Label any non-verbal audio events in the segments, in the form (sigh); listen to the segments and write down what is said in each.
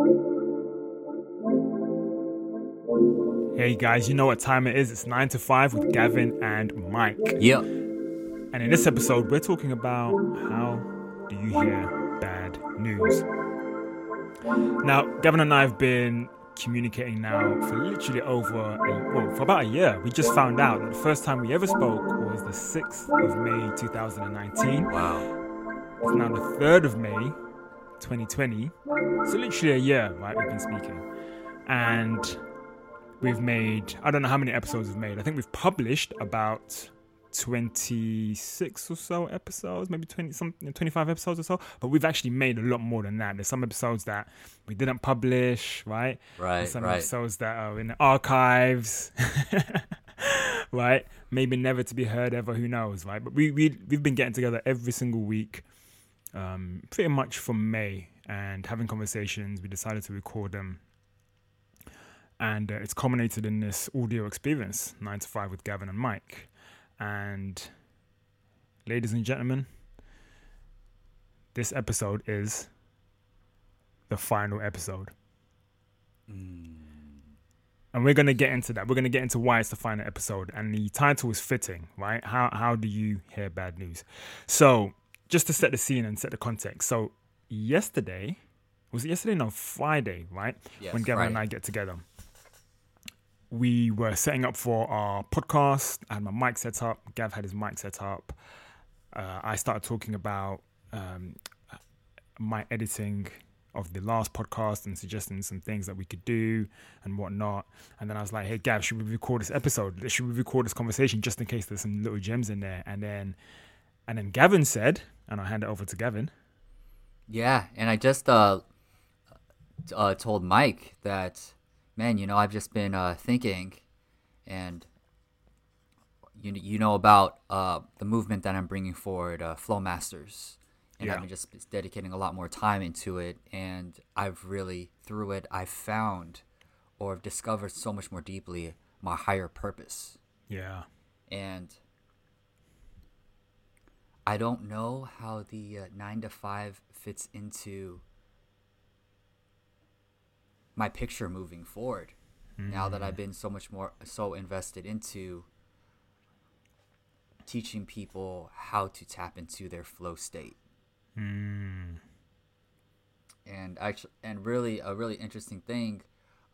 Hey guys, you know what time it is? It's 9 to 5 with Gavin and Mike. Yep. And in this episode, we're talking about how do you hear bad news? Now, Gavin and I have been communicating now for literally over a, well, for about a year. We just found out that the first time we ever spoke was the 6th of May 2019. Wow. It's now the 3rd of May 2020. So literally a year, right, we've been speaking. And we've made I don't know how many episodes we've made. I think we've published about 26 or so episodes, maybe 20 some 25 episodes or so, but we've actually made a lot more than that. There's some episodes that we didn't publish, right? Right, There's some right. episodes that are in the archives. (laughs) right? Maybe never to be heard ever, who knows, right? But we we we've been getting together every single week um pretty much from May and having conversations. We decided to record them. And uh, it's culminated in this audio experience 9 to 5 with gavin and mike. And ladies and gentlemen this episode is the final episode. And we're going to get into that. We're going to get into why it's the final episode and the title is fitting right? How how do you hear bad news? So just to set the scene and set the context so yesterday was it yesterday no friday right Yes, when gavin and i get together we were setting up for our podcast. I had my mic set up. Gav had his mic set up. Uh, I started talking about um, my editing of the last podcast and suggesting some things that we could do and whatnot. And then I was like, "Hey, Gav, should we record this episode? Should we record this conversation just in case there's some little gems in there?" And then, and then Gavin said, and I'll hand it over to Gavin. Yeah, and I just uh, uh told Mike that, man, you know, I've just been uh thinking, and you you know about uh the movement that I'm bringing forward, uh, Flow Masters, and Yeah. I've been just dedicating a lot more time into it, and I've really through it I've found, or discovered so much more deeply my higher purpose. Yeah, and I don't know how the uh, nine to five fits into my picture moving forward. Now that I've been so much more so invested into teaching people how to tap into their flow state. And actually, and really, a really interesting thing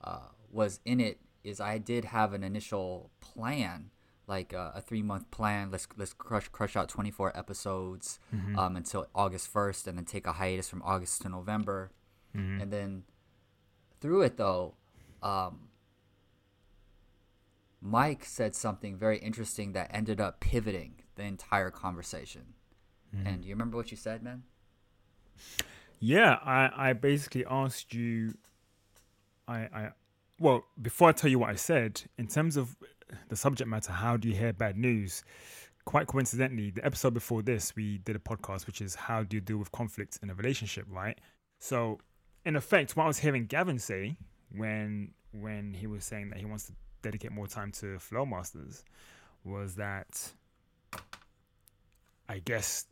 uh, was in it is I did have an initial plan, like uh, a three month plan. Let's let's crush crush out twenty four episodes um, until August first, and then take a hiatus from August to November, and then through it though, um, Mike said something very interesting that ended up pivoting the entire conversation. And do you remember what you said, man? Yeah, I, I basically asked you. I, I, well, before I tell you what I said, in terms of the subject matter, how do you hear bad news? Quite coincidentally, the episode before this, we did a podcast, which is how do you deal with conflict in a relationship, right? So, in effect, what I was hearing Gavin say when when he was saying that he wants to dedicate more time to Flow Masters was that I guess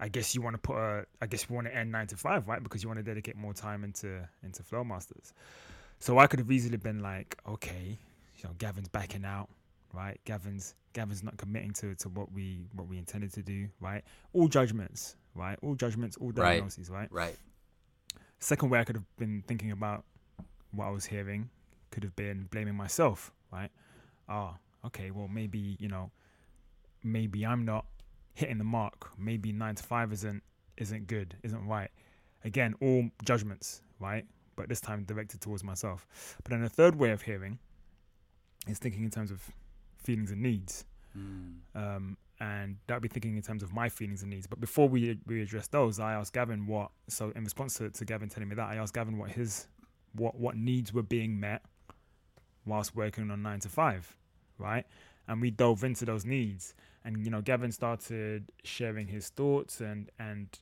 I guess you want to put a, I guess you want to end nine to five, right? Because you want to dedicate more time into into Flow Masters. So I could have easily been like, okay, you know, Gavin's backing out, right? Gavin's Gavin's not committing to to what we what we intended to do, right? All judgments, right? All judgments, all diagnoses, right? Right. Second way I could have been thinking about what I was hearing could have been blaming myself, right? Oh, okay, well maybe, you know, maybe I'm not hitting the mark. Maybe nine to five isn't isn't good, isn't right. Again, all judgments, right? But this time directed towards myself. But then the third way of hearing is thinking in terms of feelings and needs. Um, and that would be thinking in terms of my feelings and needs. But before we we address those, I asked Gavin what. So in response to, to Gavin telling me that, I asked Gavin what his what what needs were being met whilst working on nine to five, right? And we dove into those needs, and you know, Gavin started sharing his thoughts, and and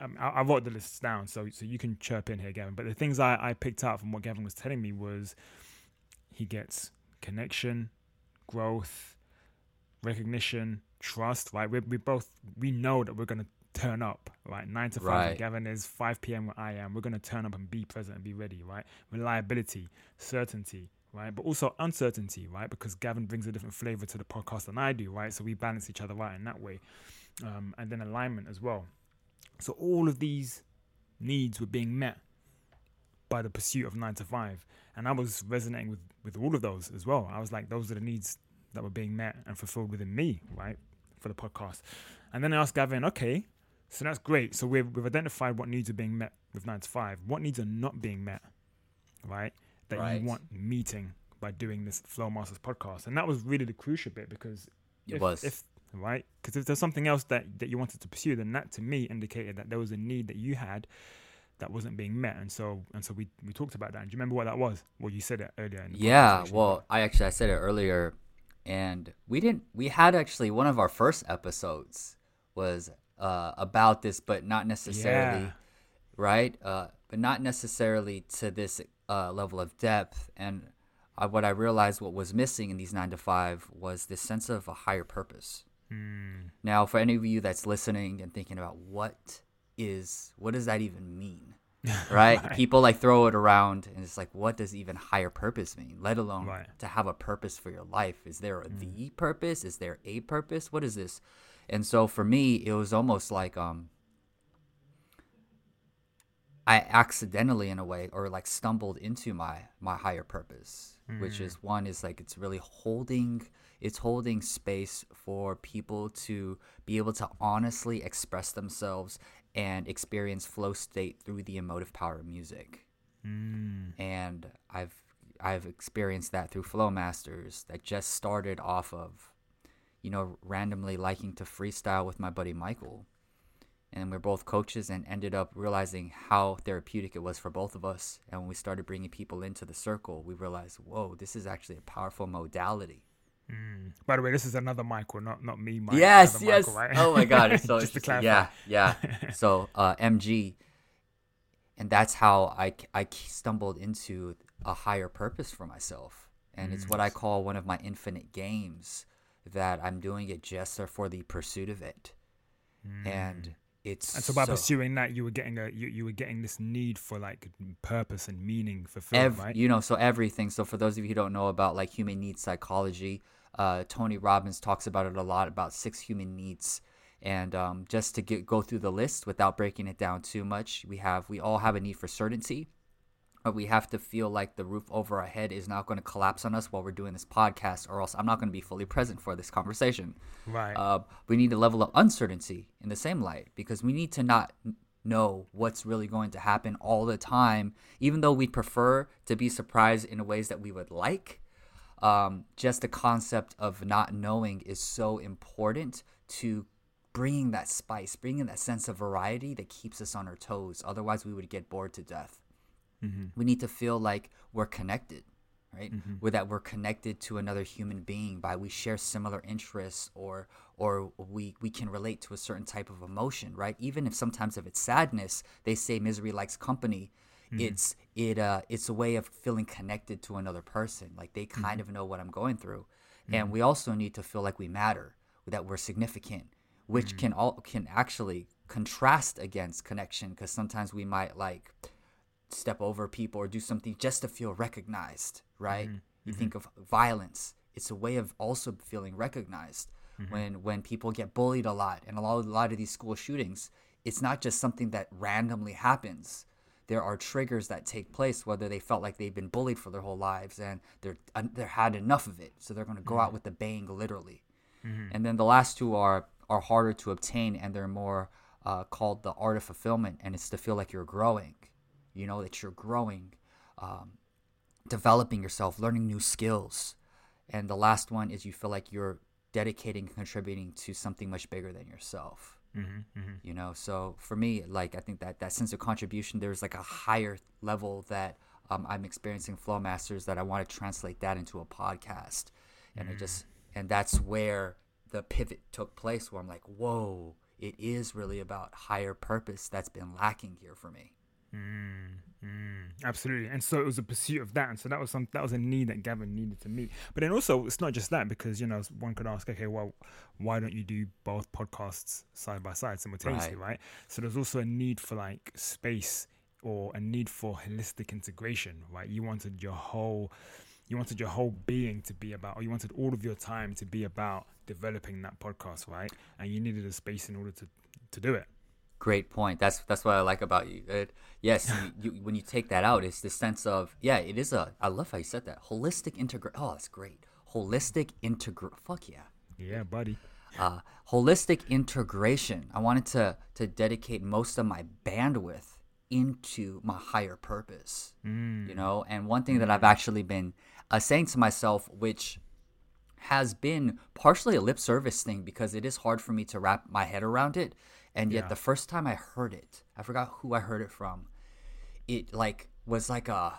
um, I, I wrote the lists down, so so you can chirp in here, Gavin. But the things I I picked out from what Gavin was telling me was he gets connection, growth, recognition, trust. Right? We we both we know that we're gonna turn up, right? Nine to five, Right. Gavin is 5 p.m. where I am. We're going to turn up and be present and be ready, right? Reliability, certainty, right? But also uncertainty, right? Because Gavin brings a different flavor to the podcast than I do, right? So we balance each other out in that way. Um, and then alignment as well. So all of these needs were being met by the pursuit of nine to five. And I was resonating with, with all of those as well. I was like, those are the needs that were being met and fulfilled within me, right? For the podcast. And then I asked Gavin, okay, so that's great. So we've, we've identified what needs are being met with nine to five. What needs are not being met, right? That Right. you want meeting by doing this Flow Masters podcast. And that was really the crucial bit because It if, was. if right because if there's something else that that you wanted to pursue then that to me indicated that there was a need that you had that wasn't being met and so and so we we talked about that and do you remember what that was well you said it earlier Yeah, well, I actually I said it earlier, and we didn't. We had actually one of our first episodes was uh, about this, but not necessarily, Yeah. right? Uh, but not necessarily to this uh, level of depth. And I, what I realized what was missing in these nine to five was this sense of a higher purpose. Hmm. Now, for any of you that's listening and thinking about what is what does that even mean? (laughs) Right? Right. People like throw it around and it's like what does even higher purpose mean? Let alone Right. to have a purpose for your life. Is there a the purpose? Is there a purpose? What is this? And so for me, it was almost like um I accidentally in a way or like stumbled into my my higher purpose, which is one is like it's really holding it's holding space for people to be able to honestly express themselves and experience flow state through the emotive power of music. Mm. And I've I've experienced that through Flow Masters that just started off of you know randomly liking to freestyle with my buddy Michael and we're both coaches and ended up realizing how therapeutic it was for both of us and when we started bringing people into the circle we realized whoa this is actually a powerful modality Mm. by the way this is another michael not not me Mike, yes yes Michael, right? oh my god it's (laughs) so just to clarify. Yeah yeah. (laughs) So uh, mg and that's how I, I stumbled into a higher purpose for myself. And it's what i call one of my infinite games that i'm doing it just for the pursuit of it. And it's Mm. and so by so- pursuing that you were getting a you, you were getting this need for like purpose and meaning fulfilled Ev- right? you know so everything. So for those of you who don't know about like human needs psychology uh, tony robbins talks about it a lot about six human needs and um, just to get, go through the list without breaking it down too much we have we all have a need for certainty but we have to feel like the roof over our head is not going to collapse on us while we're doing this podcast or else i'm not going to be fully present for this conversation right uh, we need a level of uncertainty in the same light because we need to not know what's really going to happen all the time, even though we'd prefer to be surprised in ways that we would like. Um, just the concept of not knowing is so important to bringing that spice, bringing that sense of variety that keeps us on our toes. Otherwise, we would get bored to death. We need to feel like we're connected right? With that we're connected to another human being by we share similar interests or or we we can relate to a certain type of emotion right? Even if sometimes if it's sadness they say misery likes company Mm-hmm. it's it uh it's a way of feeling connected to another person like they kind mm-hmm. of know what i'm going through. And mm-hmm. we also need to feel like we matter that we're significant which can all can actually contrast against connection because sometimes we might like step over people or do something just to feel recognized, right? You think of violence; it's a way of also feeling recognized. When when people get bullied a lot, and a lot, a lot of these school shootings, it's not just something that randomly happens. There are triggers that take place, whether they felt like they've been bullied for their whole lives and they're uh, they're had enough of it, so they're going to go out with a bang, literally. And then the last two are are harder to obtain, and they're more uh, called the art of fulfillment, and it's to feel like you're growing you know that you're growing um, developing yourself learning new skills. And the last one is you feel like you're dedicating and contributing to something much bigger than yourself mm-hmm, mm-hmm. you know so for me like i think that that sense of contribution there's like a higher level that um, i'm experiencing flow masters that i want to translate that into a podcast. And it just and that's where the pivot took place where i'm like whoa it is really about higher purpose that's been lacking here for me Mm, mm, absolutely. And so it was a pursuit of that. And so that was some that was a need that Gavin needed to meet. But then also it's not just that because, you know, one could ask, okay, well, why don't you do both podcasts side by side simultaneously, right? right? So there's also a need for like space or a need for holistic integration, right? You wanted your whole you wanted your whole being to be about or you wanted all of your time to be about developing that podcast, right? And you needed a space in order to to do it. Great point. That's that's what I like about you. It, yes, you, you, when you take that out, it's the sense of yeah, it is a. I love how you said that. Holistic integrate. Oh, that's great. Holistic integrate. Fuck yeah. Yeah, buddy. Uh, holistic integration. I wanted to to dedicate most of my bandwidth into my higher purpose. Mm. You know, and one thing that I've actually been uh, saying to myself, which has been partially a lip service thing because it is hard for me to wrap my head around it and yet yeah. the first time I heard it, I forgot who I heard it from. It like was like a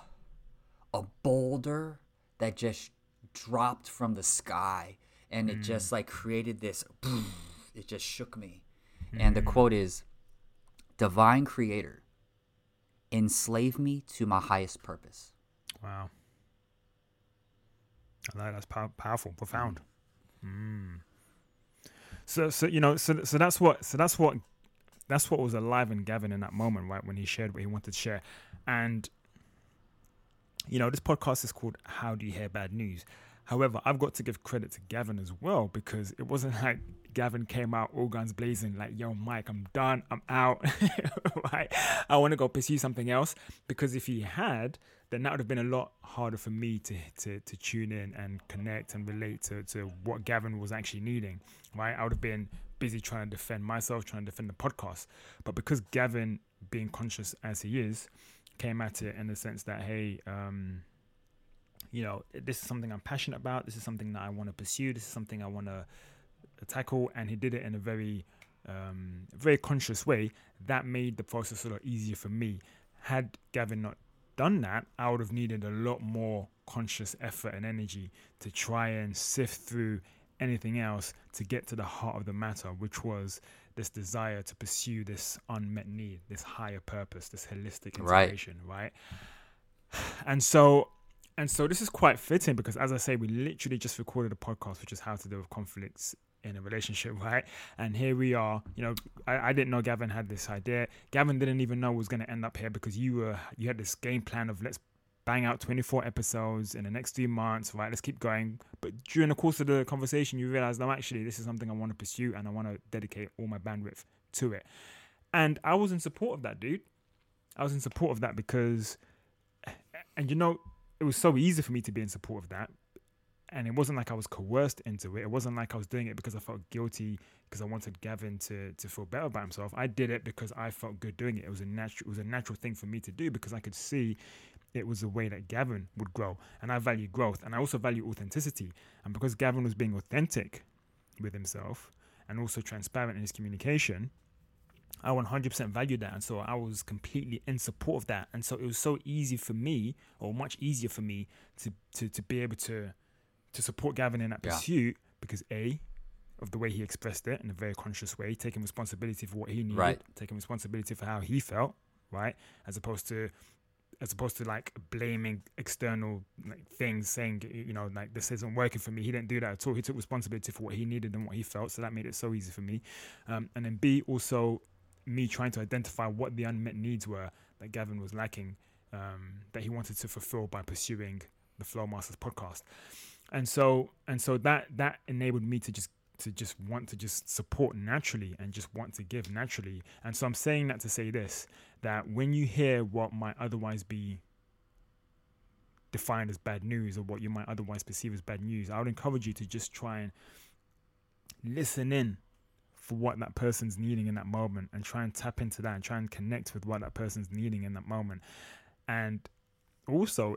a boulder that just dropped from the sky and it just mm. like created this (sniffs) it just shook me. Mm. And the mm. quote is divine creator enslave me to my highest purpose. Wow. I like that's pow- powerful, profound. Mm. So so you know so so that's what so that's what that's what was alive in Gavin in that moment, right? When he shared what he wanted to share. And you know, this podcast is called How Do You Hear Bad News? However, I've got to give credit to Gavin as well because it wasn't (laughs) like Gavin came out all guns blazing, like, yo, Mike, I'm done, I'm out. (laughs) right? I want to go pursue something else. Because if he had, then that would have been a lot harder for me to, to, to tune in and connect and relate to, to what Gavin was actually needing. Right? I would have been busy trying to defend myself, trying to defend the podcast. But because Gavin, being conscious as he is, came at it in the sense that, hey, um, you know, this is something I'm passionate about. This is something that I want to pursue. This is something I want to tackle, and he did it in a very, um, very conscious way. That made the process a lot easier for me. Had Gavin not done that, I would have needed a lot more conscious effort and energy to try and sift through anything else to get to the heart of the matter, which was this desire to pursue this unmet need, this higher purpose, this holistic integration, right? right? And so and so this is quite fitting because as I say, we literally just recorded a podcast which is how to deal with conflicts in a relationship, (laughs) right? And here we are. You know, I, I didn't know Gavin had this idea. Gavin didn't even know was going to end up here because you were you had this game plan of let's bang out 24 episodes in the next three months, right? Let's keep going. But during the course of the conversation, you realize, no, actually, this is something I want to pursue and I want to dedicate all my bandwidth to it. And I was in support of that, dude. I was in support of that because, and you know, it was so easy for me to be in support of that and it wasn't like I was coerced into it. It wasn't like I was doing it because I felt guilty because I wanted Gavin to to feel better about himself. I did it because I felt good doing it. It was a natural it was a natural thing for me to do because I could see it was a way that Gavin would grow, and I value growth, and I also value authenticity. And because Gavin was being authentic with himself and also transparent in his communication, I 100% valued that. And so I was completely in support of that. And so it was so easy for me, or much easier for me, to, to, to be able to to support Gavin in that yeah. pursuit because a of the way he expressed it in a very conscious way, taking responsibility for what he needed, right. taking responsibility for how he felt, right, as opposed to as opposed to like blaming external like, things, saying you know like this isn't working for me. He didn't do that at all. He took responsibility for what he needed and what he felt, so that made it so easy for me. Um, and then B also me trying to identify what the unmet needs were that Gavin was lacking, um, that he wanted to fulfill by pursuing the Flow Masters podcast and so and so that that enabled me to just to just want to just support naturally and just want to give naturally. And so i'm saying that to say this that when you hear what might otherwise be defined as bad news or what you might otherwise perceive as bad news i would encourage you to just try and listen in for what that person's needing in that moment and try and tap into that and try and connect with what that person's needing in that moment. And also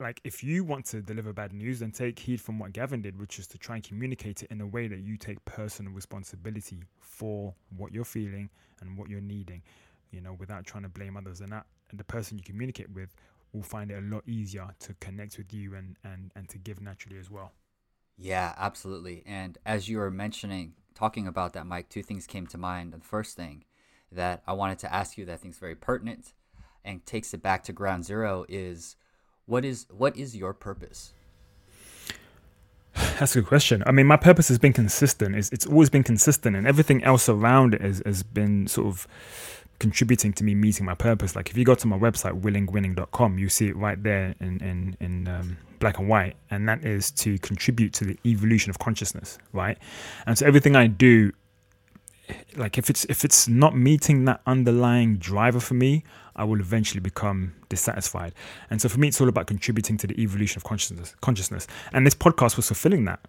like if you want to deliver bad news, then take heed from what Gavin did, which is to try and communicate it in a way that you take personal responsibility for what you're feeling and what you're needing, you know, without trying to blame others. And that and the person you communicate with will find it a lot easier to connect with you and and and to give naturally as well. Yeah, absolutely. And as you were mentioning, talking about that, Mike, two things came to mind. The first thing that I wanted to ask you that I think is very pertinent and takes it back to ground zero is what is what is your purpose (sighs) that's a good question. I mean, my purpose has been consistent. It's, it's always been consistent, and everything else around it has, has been sort of contributing to me meeting my purpose. Like if you go to my website, willingwinning.com, you see it right there in, in, in um, black and white. And that is to contribute to the evolution of consciousness, right? And so everything I do, like if it's if it's not meeting that underlying driver for me, I will eventually become dissatisfied. And so for me, it's all about contributing to the evolution of consciousness consciousness. And this podcast was fulfilling that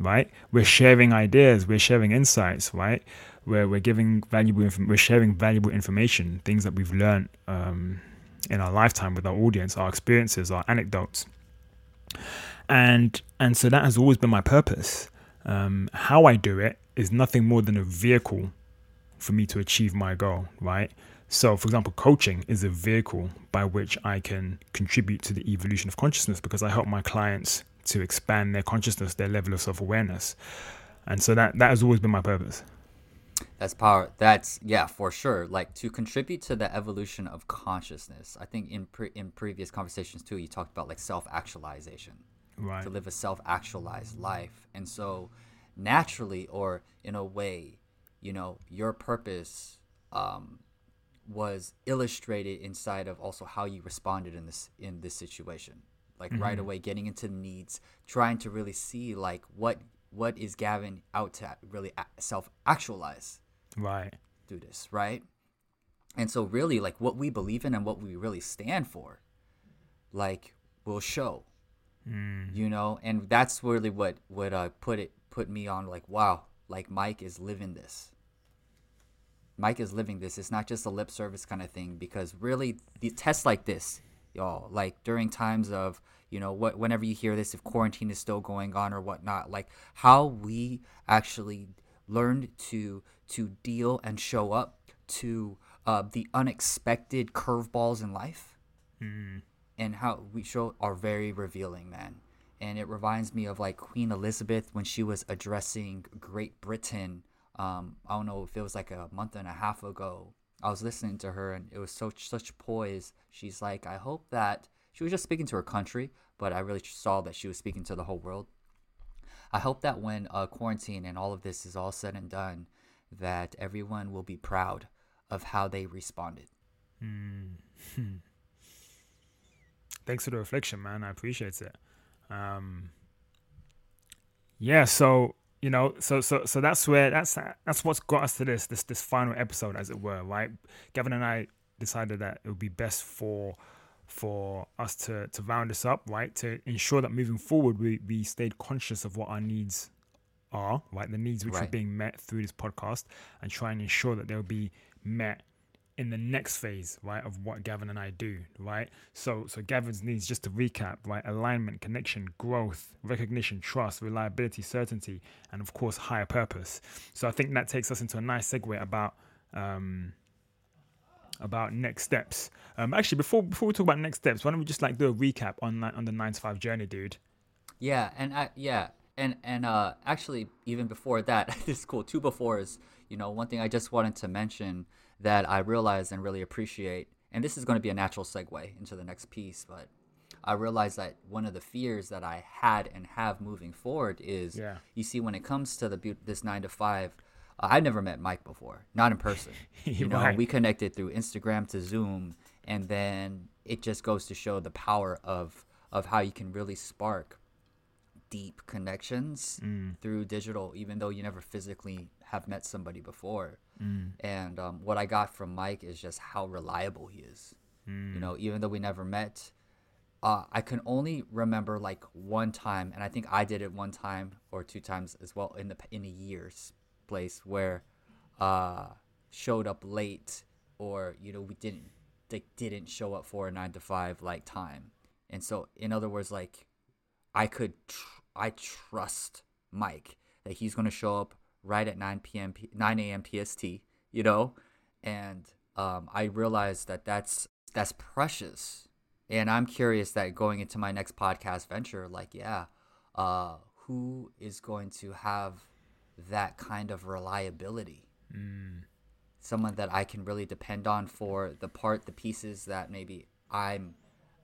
right? We're sharing ideas, we're sharing insights, right? We're, we're giving valuable, inf- we're sharing valuable information, things that we've learned um, in our lifetime with our audience, our experiences, our anecdotes, and and so that has always been my purpose. Um, how I do it is nothing more than a vehicle for me to achieve my goal, right? So, for example, coaching is a vehicle by which I can contribute to the evolution of consciousness because I help my clients to expand their consciousness, their level of self awareness. And so that that has always been my purpose. That's power. That's yeah, for sure. Like to contribute to the evolution of consciousness. I think in pre- in previous conversations too, you talked about like self actualization. Right. To live a self actualized life, and so naturally, or in a way, you know, your purpose um, was illustrated inside of also how you responded in this in this situation like mm-hmm. right away getting into the needs trying to really see like what what is gavin out to really self actualize right Do this right and so really like what we believe in and what we really stand for like will show mm. you know and that's really what what uh put it put me on like wow like mike is living this mike is living this it's not just a lip service kind of thing because really the tests like this y'all. Like during times of you know what whenever you hear this if quarantine is still going on or whatnot like how we actually learned to to deal and show up to uh, the unexpected curveballs in life mm. and how we show are very revealing man and it reminds me of like queen elizabeth when she was addressing great britain um, i don't know if it was like a month and a half ago I was listening to her and it was so such poise. She's like, I hope that she was just speaking to her country, but I really saw that she was speaking to the whole world. I hope that when uh, quarantine and all of this is all said and done, that everyone will be proud of how they responded. Mm. (laughs) Thanks for the reflection, man. I appreciate it. Um, yeah, so you know so so so that's where that's that's what's got us to this this this final episode as it were right? Gavin and i decided that it would be best for for us to to round this up right? To ensure that moving forward we we stayed conscious of what our needs are right? The needs which right. are being met through this podcast and try and ensure that they'll be met in the next phase, right, of what Gavin and I do, right? So, so Gavin's needs, just to recap, right, alignment, connection, growth, recognition, trust, reliability, certainty, and of course, higher purpose. So, I think that takes us into a nice segue about um, about next steps. Um, actually, before before we talk about next steps, why don't we just like do a recap on on the nine to five journey, dude? Yeah, and I, yeah, and and uh, actually, even before that, (laughs) this is cool. Two before is you know one thing I just wanted to mention that I realize and really appreciate. And this is going to be a natural segue into the next piece, but I realized that one of the fears that I had and have moving forward is, yeah. you see, when it comes to the this nine to five, uh, I've never met Mike before, not in person. (laughs) you know, right. we connected through Instagram to Zoom, and then it just goes to show the power of of how you can really spark deep connections mm. through digital, even though you never physically have met somebody before. Mm. And um, what I got from Mike is just how reliable he is. Mm. You know, even though we never met, uh, I can only remember like one time, and I think I did it one time or two times as well in the in a year's place where uh, showed up late or you know we didn't they didn't show up for a nine to five like time. And so, in other words, like I could tr- I trust Mike that he's gonna show up right at 9 p.m. 9 a.m. PST, you know, and um, I realized that that's that's precious, and I'm curious that going into my next podcast venture, like, yeah, uh, who is going to have that kind of reliability? Mm. someone that I can really depend on for the part, the pieces that maybe I'm,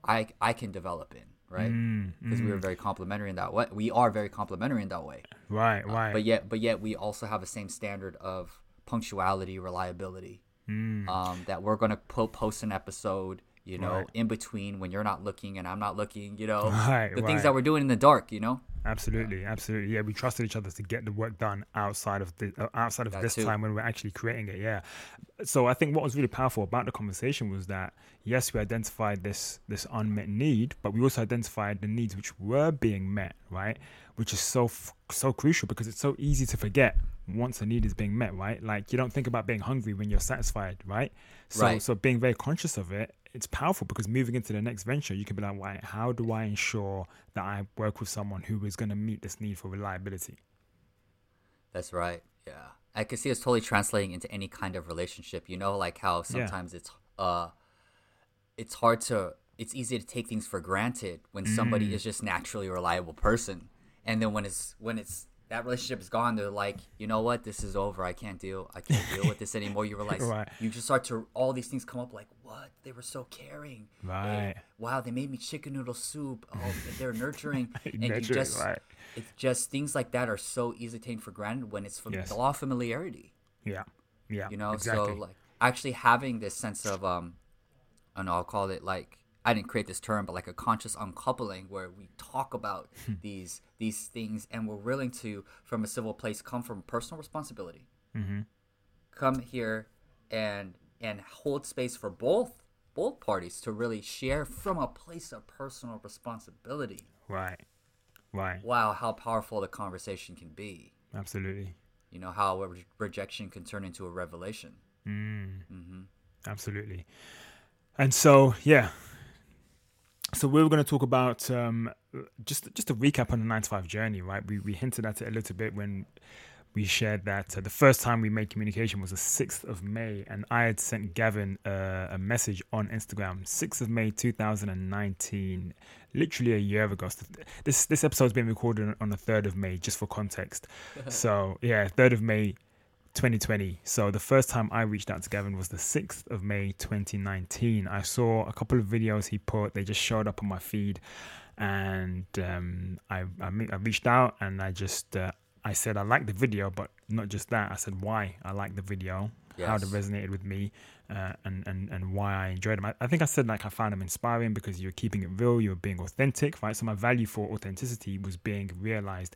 I I can develop in, right? Mm, Because we were very complementary in that way. We are very complementary in that way. right, right. Uh, But yet, but yet, we also have the same standard of punctuality, reliability. Mm. Um, that we're gonna po- post an episode, you know, Right. in between when you're not looking and I'm not looking, you know, (laughs) Right, the right. things that we're doing in the dark, you know. Absolutely, absolutely. Yeah, we trusted each other to get the work done outside of the uh, outside of That this too. time when we're actually creating it. Yeah. So I think what was really powerful about the conversation was that yes, we identified this this unmet need, but we also identified the needs which were being met, right? Which is so f- so crucial because it's so easy to forget once a need is being met, right? Like you don't think about being hungry when you're satisfied, right? So Right. so being very conscious of it, it's powerful because moving into the next venture, you can be like, right, how do I ensure that I work with someone who is going to meet this need for reliability? That's right. Yeah. I can see it's totally translating into any kind of relationship. You know, like how sometimes it's uh it's hard to it's easy to take things for granted when Mm. somebody is just naturally a reliable person. And then when it's when it's that relationship is gone, they're like, you know what, this is over. I can't deal I can't deal with this anymore. You realize (laughs) Right. you just start to all these things come up like, what? They were so caring. Right. wow, they made me chicken noodle soup. Oh, they're nurturing. (laughs) and you Nurturing, just right. it's just things like that are so easy taken for granted when it's from Yes. the law of familiarity. Yeah. Yeah. You know, exactly. so like actually having this sense of um, I don't know, I'll call it like I didn't create this term, but like a conscious uncoupling where we talk about (laughs) these these things and we're willing to, from a civil place, come from personal responsibility. Mm-hmm. Come here and and hold space for both both parties to really share from a place of personal responsibility. right. Right. Wow, how powerful the conversation can be. Absolutely. You know how a re- rejection can turn into a revelation. Absolutely. And so, yeah. So we were going to talk about um, just just a recap on the nine to five journey, right? We we hinted at it a little bit when we shared that uh, the first time we made communication was the sixth of May, and I had sent Gavin uh, a message on Instagram, sixth of May, two thousand and nineteen, literally a year ago. So this this episode's been recorded on the third of May, just for context. (laughs) so yeah, third of May, 2020. So the first time I reached out to Gavin was the 6th of May 2019. I saw a couple of videos he put, they just showed up on my feed. And um, I, I, I reached out and I just, uh, I said I like the video, but not just that. I said why I like the video, how it resonated with me, uh, and, and, and why I enjoyed them. I, I think I said like I found them inspiring because you're keeping it real, you're being authentic, right? So my value for authenticity was being realized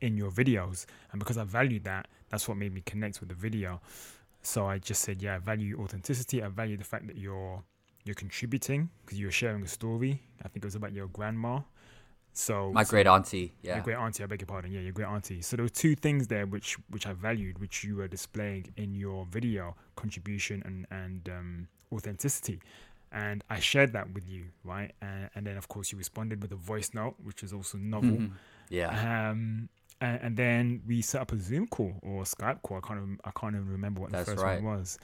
in your videos. And because I valued that, that's what made me connect with the video. So I just said, yeah, I value authenticity. I value the fact that you're you're contributing because you're sharing a story. I think it was about your grandma. So My so- great auntie, yeah. your great auntie, I beg your pardon. Yeah, your great auntie. So there were two things there which which I valued, which you were displaying in your video, contribution and and um, authenticity. And I shared that with you, right? And, and then of course you responded with a voice note, which is also novel. Mhm. Yeah. Um, and, and then we set up a Zoom call or a Skype call. I can't rem- I can't even remember what That's the first right. one was.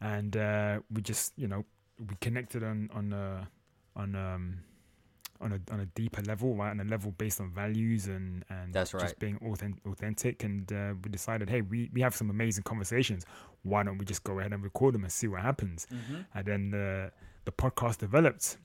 And uh, we just you know we connected on on a on um on a on a deeper level, right? On a level based on values and and That's just being authentic. authentic. And uh, we decided, hey, we we have some amazing conversations. Why don't we just go ahead and record them and see what happens? Mm-hmm. And then the the podcast developed,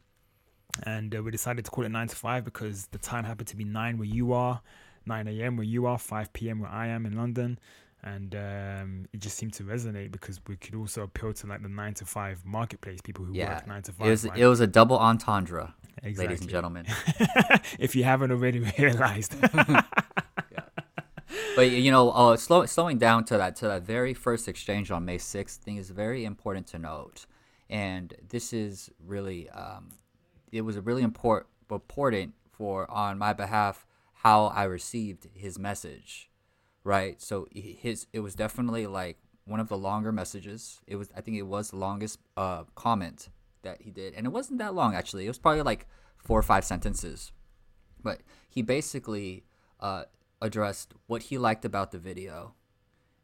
and uh, we decided to call it nine to five because the time happened to be nine where you are, nine a.m. where you are, five p.m. where I am in London, and um, it just seemed to resonate because we could also appeal to like the nine to five marketplace people who Yeah. work nine to five. It was right? it was a double entendre, exactly. ladies and gentlemen. (laughs) if you haven't already (laughs) realized. (laughs) but you know, uh, slow, slowing down to that to that very first exchange on May sixth thing is very important to note, and this is really um, it was a really important important for on my behalf how I received his message, right? So his it was definitely like one of the longer messages. It was I think it was the longest uh, comment that he did, and it wasn't that long actually. It was probably like four or five sentences but he basically uh, addressed what he liked about the video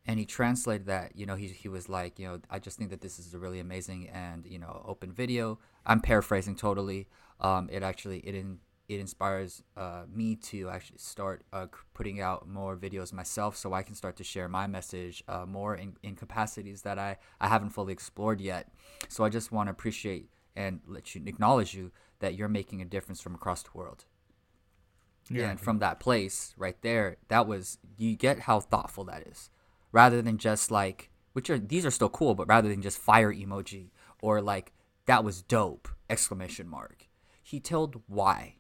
and he translated that you know he, he was like you know i just think that this is a really amazing and you know open video i'm paraphrasing totally um, it actually it in it inspires uh, me to actually start uh, putting out more videos myself so I can start to share my message uh, more in, in capacities that I, I haven't fully explored yet. So I just want to appreciate and let you acknowledge you that you're making a difference from across the world. Yeah. And from that place right there, that was you get how thoughtful that is. Rather than just like which are these are still cool, but rather than just fire emoji or like that was dope exclamation mark. He told why.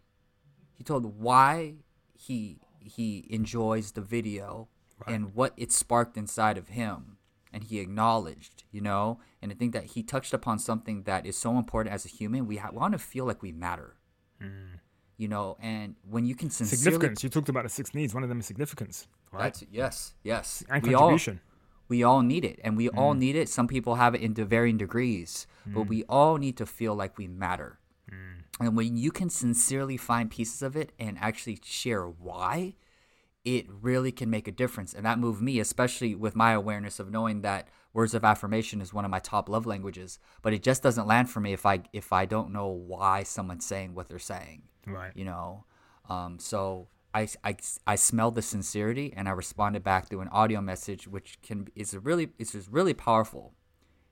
He told why he he enjoys the video Right. and what it sparked inside of him. And he acknowledged you know? And i think that he touched upon something that is so important as a human. We ha- want to feel like we matter. Hmm. You know? And when you can sincerely significance. You talked about the six needs. One of them is significance, right? that's yes yes. And we all contribution. we all need it. And we hmm. all need it. Some people have it in varying degrees. Hmm. But we all need to feel like we matter and when you can sincerely find pieces of it and actually share why it really can make a difference. And that moved me especially with my awareness of knowing that words of affirmation is one of my top love languages. But it just doesn't land for me if i if i don't know why someone's saying what they're saying right. you know? Um, so I, I, I smelled the sincerity and i responded back through an audio message which can is a really it's just really powerful.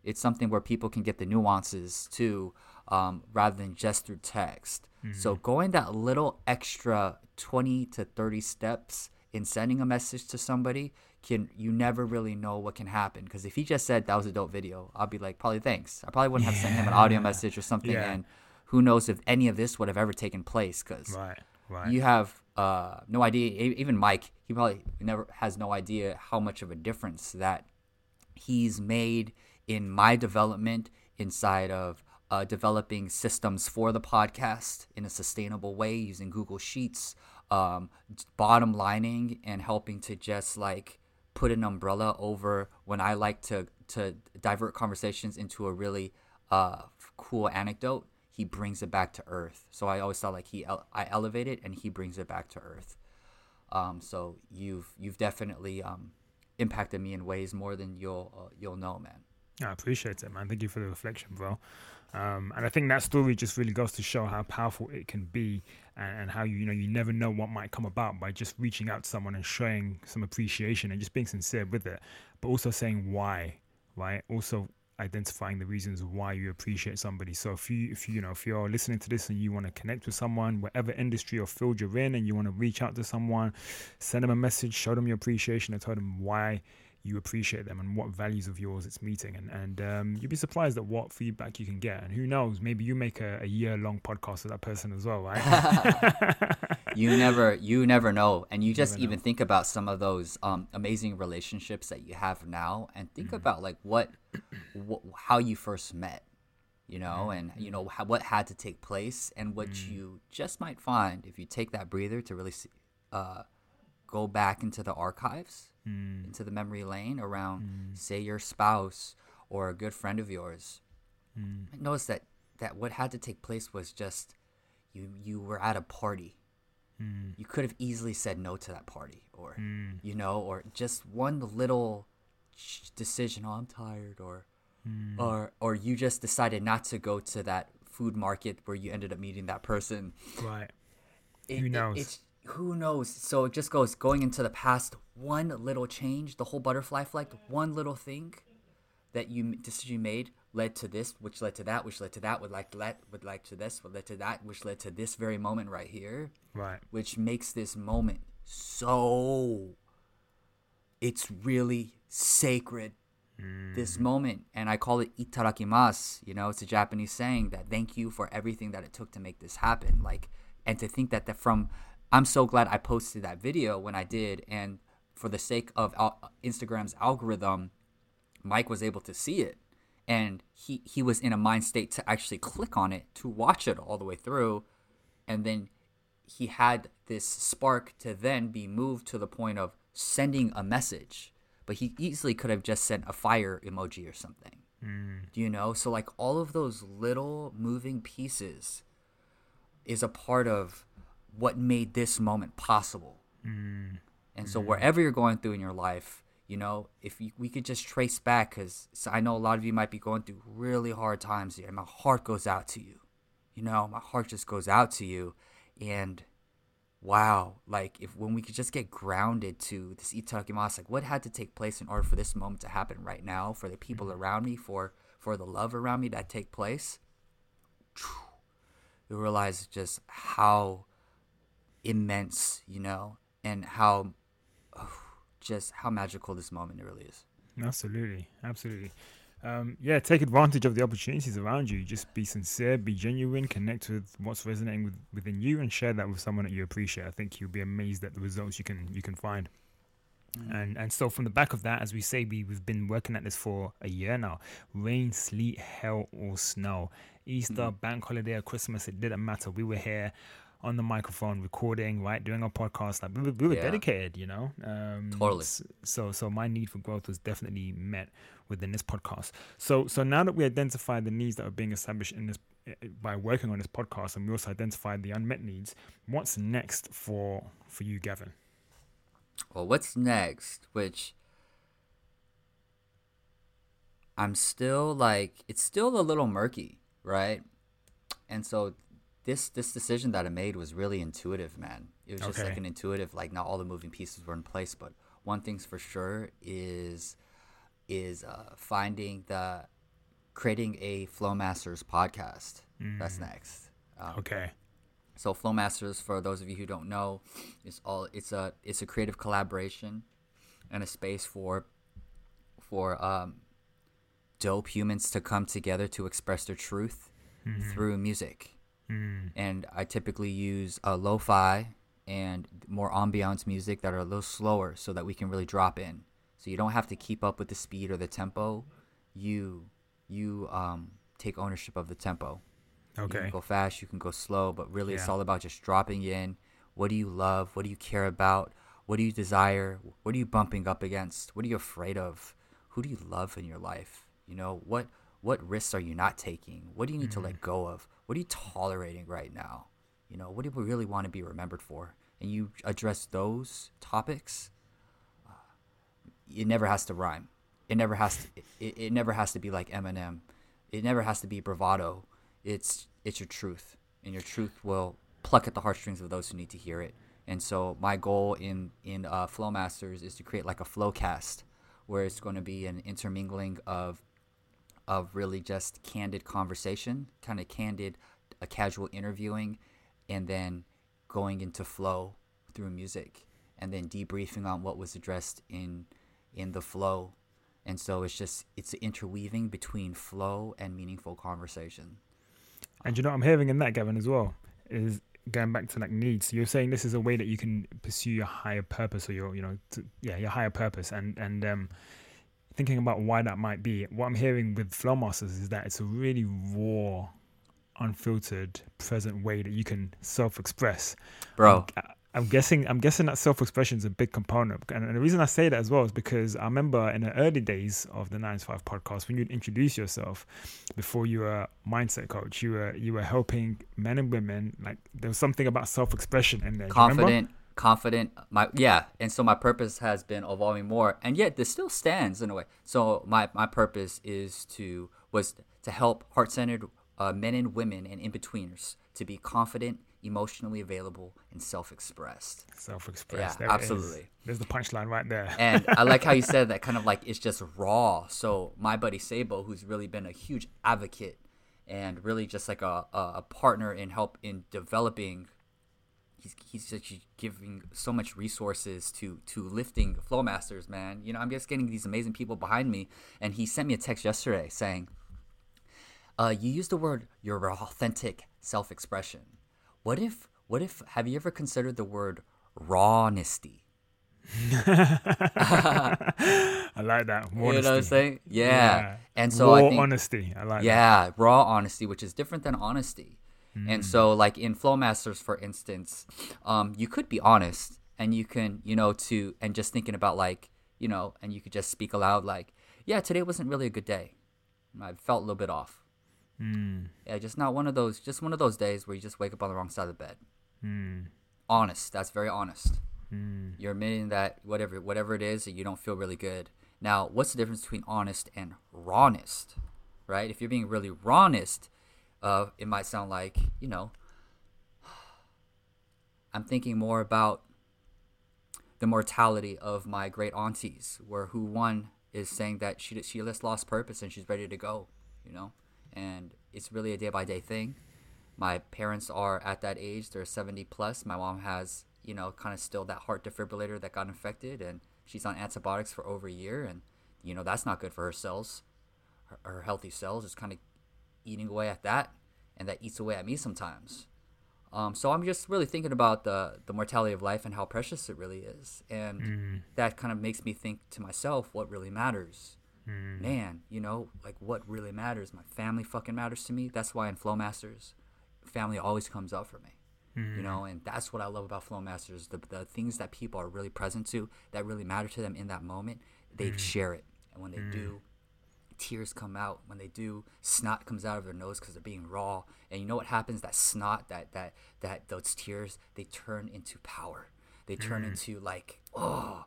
It's something where people can get the nuances too um, rather than just through text so going that little extra 20 to 30 steps in sending a message to somebody can you never really know what can happen because if he just said that was a dope video i'll be like probably thanks i probably wouldn't have sent him an audio message or something Yeah. and who knows if any of this would have ever taken place because Right. Right. you have uh, no idea. Even Mike, he probably never has no idea how much of a difference that he's made in my development inside of uh, developing systems for the podcast in a sustainable way using Google Sheets, um, bottom lining, and helping to just like put an umbrella over when I like to to divert conversations into a really uh, cool anecdote. He brings it back to earth. So I always thought like he I elevate it and he brings it back to earth. Um, so you've you've definitely um, impacted me in ways more than you'll uh, you'll know, man. I appreciate it, man. Thank you for the reflection, bro. Um, and I think that story just really goes to show how powerful it can be, and, and how you you know you never know what might come about by just reaching out to someone and showing some appreciation and just being sincere with it, but also saying why, right? Also identifying the reasons why you appreciate somebody. So if you if you you know if you're listening to this and you want to connect with someone, whatever industry or field you're in, and you want to reach out to someone, send them a message, show them your appreciation, and tell them why you appreciate them and what values of yours it's meeting. And and um, you'd be surprised at what feedback you can get. And who knows maybe you make a, a year long podcast with that person as well right? (laughs) You never you never know. And you just Never even think about some of those um, amazing relationships that you have now and think about like what, wh- how you first met you know and you know how, what had to take place and what you just might find if you take that breather to really see, uh, go back into the archives Hmm. into the memory lane around hmm. say your spouse or a good friend of yours. Hmm. Notice that that what had to take place was just you you were at a party. You could have easily said no to that party or you know or just one little decision oh i'm tired or or or you just decided not to go to that food market where you ended up meeting that person. Right. It- Who it- it's who knows? So it just goes going into the past one little change the whole butterfly effect one little thing that you decision you made led to this which led to that which led to that would like let would like to this would led to that which led to this very moment right here. Right. Which makes this moment so it's really sacred this mm. moment. And i call it itadakimasu you know it's a japanese saying that thank you for everything that it took to make this happen. Like and to think that that from i'm so glad i posted that video when i did and for the sake of al- instagram's algorithm mike was able to see it and he he was in a mind state to actually click on it to watch it all the way through and then he had this spark to then be moved to the point of sending a message but he easily could have just sent a fire emoji or something. Do you know so like all of those little moving pieces is a part of what made this moment possible. And so wherever you're going through in your life, you know, if you, we could just trace back, because I know a lot of you might be going through really hard times here, and my heart goes out to you. You know, my heart just goes out to you, and wow, like if when we could just get grounded to this itadakimasu, like what had to take place in order for this moment to happen right now, for the people Mm-hmm. around me, for for the love around me that take place, you realize just how immense, you know, and how (sighs) just how magical this moment really is. Absolutely, absolutely. Um, yeah, take advantage of the opportunities around you. Just be sincere, be genuine, connect with what's resonating with, within you, and share that with someone that you appreciate. I think you'll be amazed at the results you can you can find. And and so from the back of that, as we say, we, we've been working at this for a year now. Rain, sleet, hail, or snow. Easter, bank holiday, or Christmas, it didn't matter. We were here on the microphone recording, right, doing our podcast. Like we were, we were Yeah. dedicated, you know. Um, Totally. So so my need for growth was definitely met within this podcast. So so now that we identified the needs that are being established in this eh, by working on this podcast, and we also identified the unmet needs. What's next for for you, Gavin? Well, what's next? Which I'm still like, it's still a little murky, right? And so this this decision that I made was really intuitive, man. It was just like an intuitive, like not all the moving pieces were in place, but one thing's for sure is is uh, finding the creating a Flowmasters podcast. That's next. Um, Okay. so Flowmasters, for those of you who don't know, is all it's a it's a creative collaboration and a space for for um, dope humans to come together to express their truth through music. Mm. And I typically use uh, lo-fi and more ambiance music that are a little slower, so that we can really drop in. So you don't have to keep up with the speed or the tempo. You you um, take ownership of the tempo. Okay. You can go fast, you can go slow, but really it's all about just dropping in. What do you love? What do you care about? What do you desire? What are you bumping up against? What are you afraid of? Who do you love in your life? You know, what what risks are you not taking? What do you need to let go of? What are you tolerating right now? You know, what do we really want to be remembered for? And you address those topics, it never has to rhyme. It never has to. It, it never has to be like Eminem. It never has to be bravado. It's it's your truth, and your truth will pluck at the heartstrings of those who need to hear it. And so my goal in in uh, Flowmasters is to create like a flowcast, where it's going to be an intermingling of of really just candid conversation, kind of candid, a casual interviewing, and then going into flow through music, and then debriefing on what was addressed in in the flow. And so it's just it's interweaving between flow and meaningful conversation. And you know what I'm hearing in that, Gavin, as well, is going back to like needs. You're saying this is a way that you can pursue your higher purpose or your, you know, to, yeah, your higher purpose. And and um, thinking about why that might be. What I'm hearing with Flowmasters is that it's a really raw, unfiltered, present way that you can self-express. Bro, I'm, I'm guessing I'm guessing that self-expression is a big component, and, the reason I say that as well is because I remember in the early days of the Nine to Five podcast when you'd introduce yourself before you were a mindset coach, you were you were helping men and women. Like there was something about self-expression in there. Do you confident, confident. My yeah, and so my purpose has been evolving more, and yet this still stands in a way. So my my purpose is to was to help heart centered uh, men and women and in betweeners to be confident, emotionally available, and self expressed. Self-expressed. Yeah, There is. absolutely. There's the punchline right there. (laughs) And I like how you said that kind of like it's just raw. So my buddy Sabo, who's really been a huge advocate and really just like a, a partner in help in developing he's he's just giving so much resources to to lifting Flowmasters, man. You know, I'm just getting these amazing people behind me. And he sent me a text yesterday saying, uh, you use the word your authentic self expression. What if what if have you ever considered the word rawnesty? (laughs) I like that. More You know what I'm saying? Yeah. And so raw I think honesty. I like that. yeah, raw honesty, which is different than honesty. Hmm. And so, like in Flowmasters, for instance, um, you could be honest, and you can, you know, to and just thinking about like, you know, and you could just speak aloud, like, yeah, today wasn't really a good day. I felt a little bit off. Mm, Yeah, just not one of those, just one of those days where you just wake up on the wrong side of the bed. mm, Honest. That's very honest. mm. You're admitting that whatever whatever it is that you don't feel really good. Now, what's the difference between honest and rawnest? Right? If you're being really rawnest, uh, it might sound like you know, I'm thinking more about the mortality of my great aunties, where who one is saying that she she just lost purpose and she's ready to go, you know, and it's really a day by day thing. My parents are at that age; they're 70 plus. My mom has, you know, kind of still that heart defibrillator that got infected, and she's on antibiotics for over a year, and you know that's not good for her cells, her, her healthy cells. It's kind of eating away at that, and that eats away at me sometimes. Um, so I'm just really thinking about the the mortality of life and how precious it really is, and Mm. that kind of makes me think to myself what really matters. Mm. Man, you know, like what really matters. My family fucking matters to me. That's why in Flowmasters, family always comes up for me. Mm. You know, and that's what I love about Flowmasters. The the things that people are really present to, that really matter to them in that moment, they share it, and when they do, tears come out when they do snot comes out of their nose because they're being raw. And you know what happens? That snot that that that those tears they turn into power. They turn into like oh,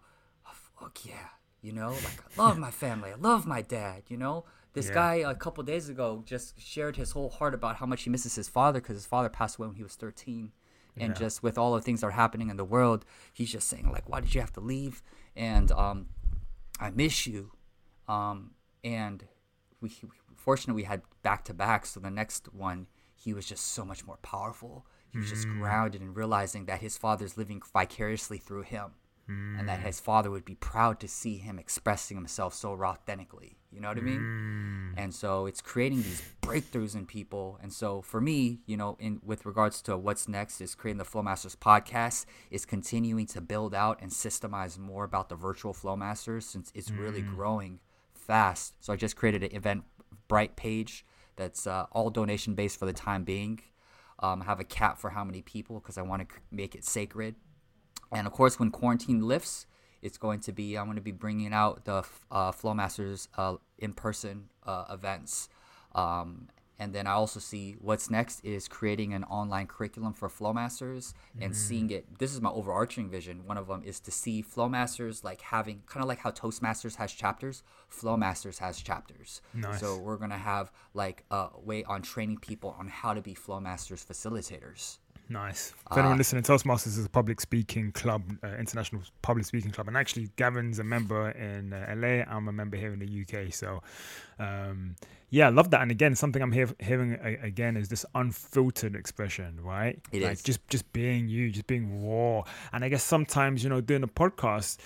fuck yeah you know? Like i love my family. I love my dad you know? This Yeah. guy a couple days ago just shared his whole heart about how much he misses his father because his father passed away when he was 13 and Yeah. just with all the things that are happening in the world he's just saying like why did you have to leave? And um i miss you. Um, and we, we fortunately we had back to back. So the next one, he was just so much more powerful. He was just mm. grounded in realizing that his father's living vicariously through him, and that mm. his father would be proud to see him expressing himself so authentically. You know what I mean? Mm. And so it's creating these breakthroughs in people. And so for me, you know, in with regards to what's next is creating the Flowmasters podcast, is continuing to build out and systemize more about the virtual Flowmasters since it's really growing fast. So I just created an Eventbrite page that's uh, all donation based for the time being. Um, I have a cap for how many people because I want to make it sacred. And of course, when quarantine lifts, it's going to be I'm going to be bringing out the uh, Flowmasters uh, in-person uh, events. Um, and then I also see what's next is creating an online curriculum for Flowmasters and seeing mm. it. This is my overarching vision. One of them is to see Flowmasters like having kind of like how Toastmasters has chapters, Flowmasters has chapters. Nice. So we're gonna have like a way on training people on how to be Flowmasters facilitators. Nice. If Uh, anyone listening, Toastmasters is a public speaking club, uh, international public speaking club, and actually Gavin's a member in uh, LA. I'm a member here in the UK. So, um, yeah, I love that. And again, something I'm hear- hearing a- again is this unfiltered expression, right? It like is. just just being you, just being raw. And I guess sometimes you know doing a podcast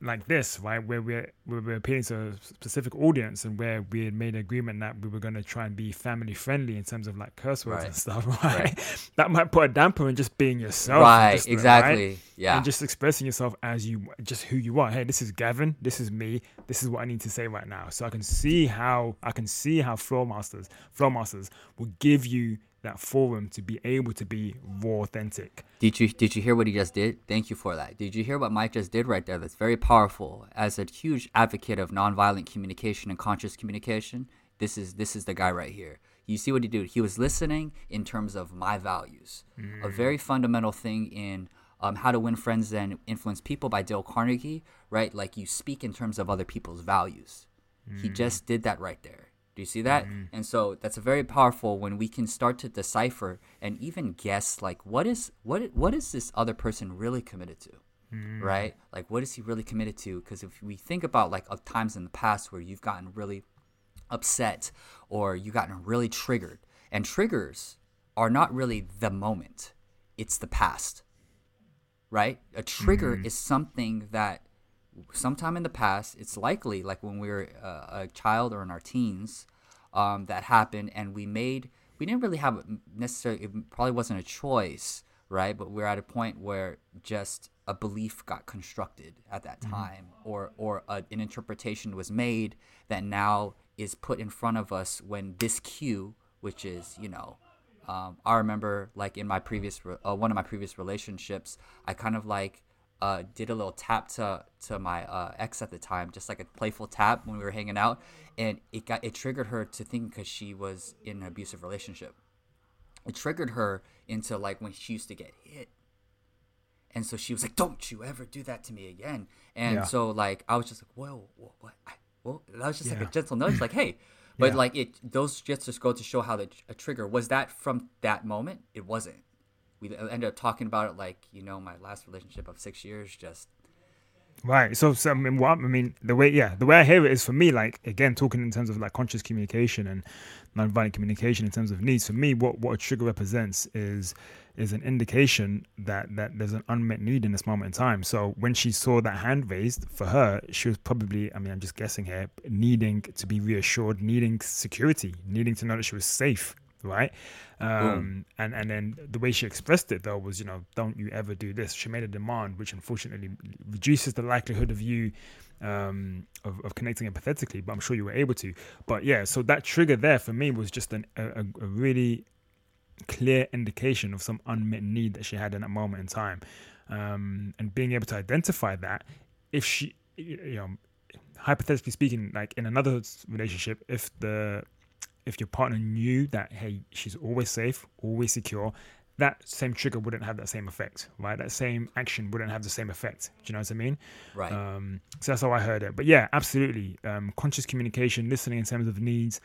like this, right, where we're where we're appealing to a specific audience and where we had made an agreement that we were going to try and be family friendly in terms of like curse words Right. and stuff, (laughs) right? that might put a damper in just being yourself, right, just, exactly. right? Yeah. and just expressing yourself as you, just who you are. Hey, this is Gavin. This is me. This is what I need to say right now. So I can see how I can see how Flow Masters, Flow Masters will give you that forum to be able to be raw, authentic. Did you did you hear what he just did? Thank you for that. Did you hear what Mike just did right there? That's very powerful. As a huge advocate of nonviolent communication and conscious communication, this is this is the guy right here. You see what he did? He was listening in terms of my values. A very fundamental thing in um, How to Win Friends and Influence People by Dale Carnegie, right? Like you speak in terms of other people's values. He just did that right there. Do you see that? Mm-hmm. And so that's a very powerful when we can start to decipher and even guess like what is what what is this other person really committed to? Mm-hmm. Right? Like what is he really committed to? Because if we think about like of times in the past where you've gotten really upset or you've gotten really triggered. And triggers are not really the moment. It's the past. Right? A trigger mm-hmm. is something that sometime in the past, it's likely like when we were uh, a child or in our teens, um, that happened, and we made we didn't really have necessarily it probably wasn't a choice, right? But we're at a point where just a belief got constructed at that time, or or a, an interpretation was made that now is put in front of us when this cue, which is you know um, I remember like in my previous re- uh, one of my previous relationships, I kind of like uh, did a little tap to to my uh, ex at the time, just like a playful tap when we were hanging out, and it got it triggered her to think because she was in an abusive relationship. It triggered her into like when she used to get hit, and so she was like, "Don't you ever do that to me again." And Yeah. so like I was just like, "Whoa, whoa what?" I, well, that was just like a gentle nudge, like, "Hey." (laughs) But Yeah. like it, those just just go to show how the a trigger was that from that moment. It wasn't. We ended up talking about it like you know my last relationship of six years just Right. So, so I mean, what I mean, the way, yeah, the way I hear it is for me, like again, talking in terms of like conscious communication and nonviolent communication in terms of needs. For me, what what a trigger represents is is an indication that that there's an unmet need in this moment in time. So when she saw that hand raised for her, she was probably, I mean, I'm just guessing here, needing to be reassured, needing security, needing to know that she was safe right? Um, and and then the way she expressed it though was, you know, don't you ever do this. She made a demand, which unfortunately reduces the likelihood of you um, of, of connecting empathetically. But I'm sure you were able to. But yeah, so that trigger there for me was just an, a, a really clear indication of some unmet need that she had in that moment in time, um, and being able to identify that if she, you know, hypothetically speaking, like in another relationship, if the if your partner knew that hey she's always safe always secure that same trigger wouldn't have that same effect right? That same action wouldn't have the same effect. Do you know what i mean? Right. Um, so that's how i heard it. But yeah absolutely. Um, conscious communication listening in terms of needs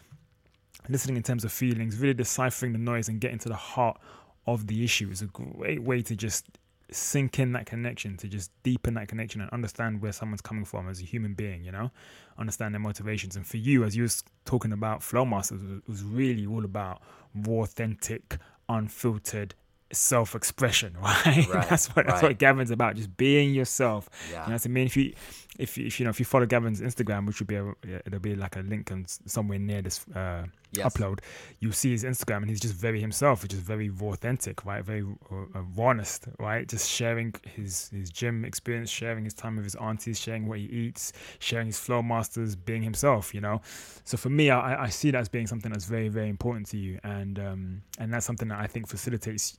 listening in terms of feelings really deciphering the noise and getting to the heart of the issue is a great way to just sink in that connection, to just deepen that connection and understand where someone's coming from as a human being, you know, understand their motivations. And for you, as you was talking about Flow Masters, it was really all about authentic, unfiltered self-expression, (laughs) right? Right, that's what that's right. what Gavin's about, just being yourself. Yeah. You know what I mean? If you if you, if you know if you follow Gavin's Instagram, which would be a, it'll be like a link on somewhere near this uh, Yes. upload, you'll see his Instagram, and he's just very himself, which is very authentic, right? Very uh, uh, honest, right? Just sharing his his gym experience, sharing his time with his aunties, sharing what he eats, sharing his flow masters, being himself, you know. So for me, I, I see that as being something that's very very important to you, and um and that's something that I think facilitates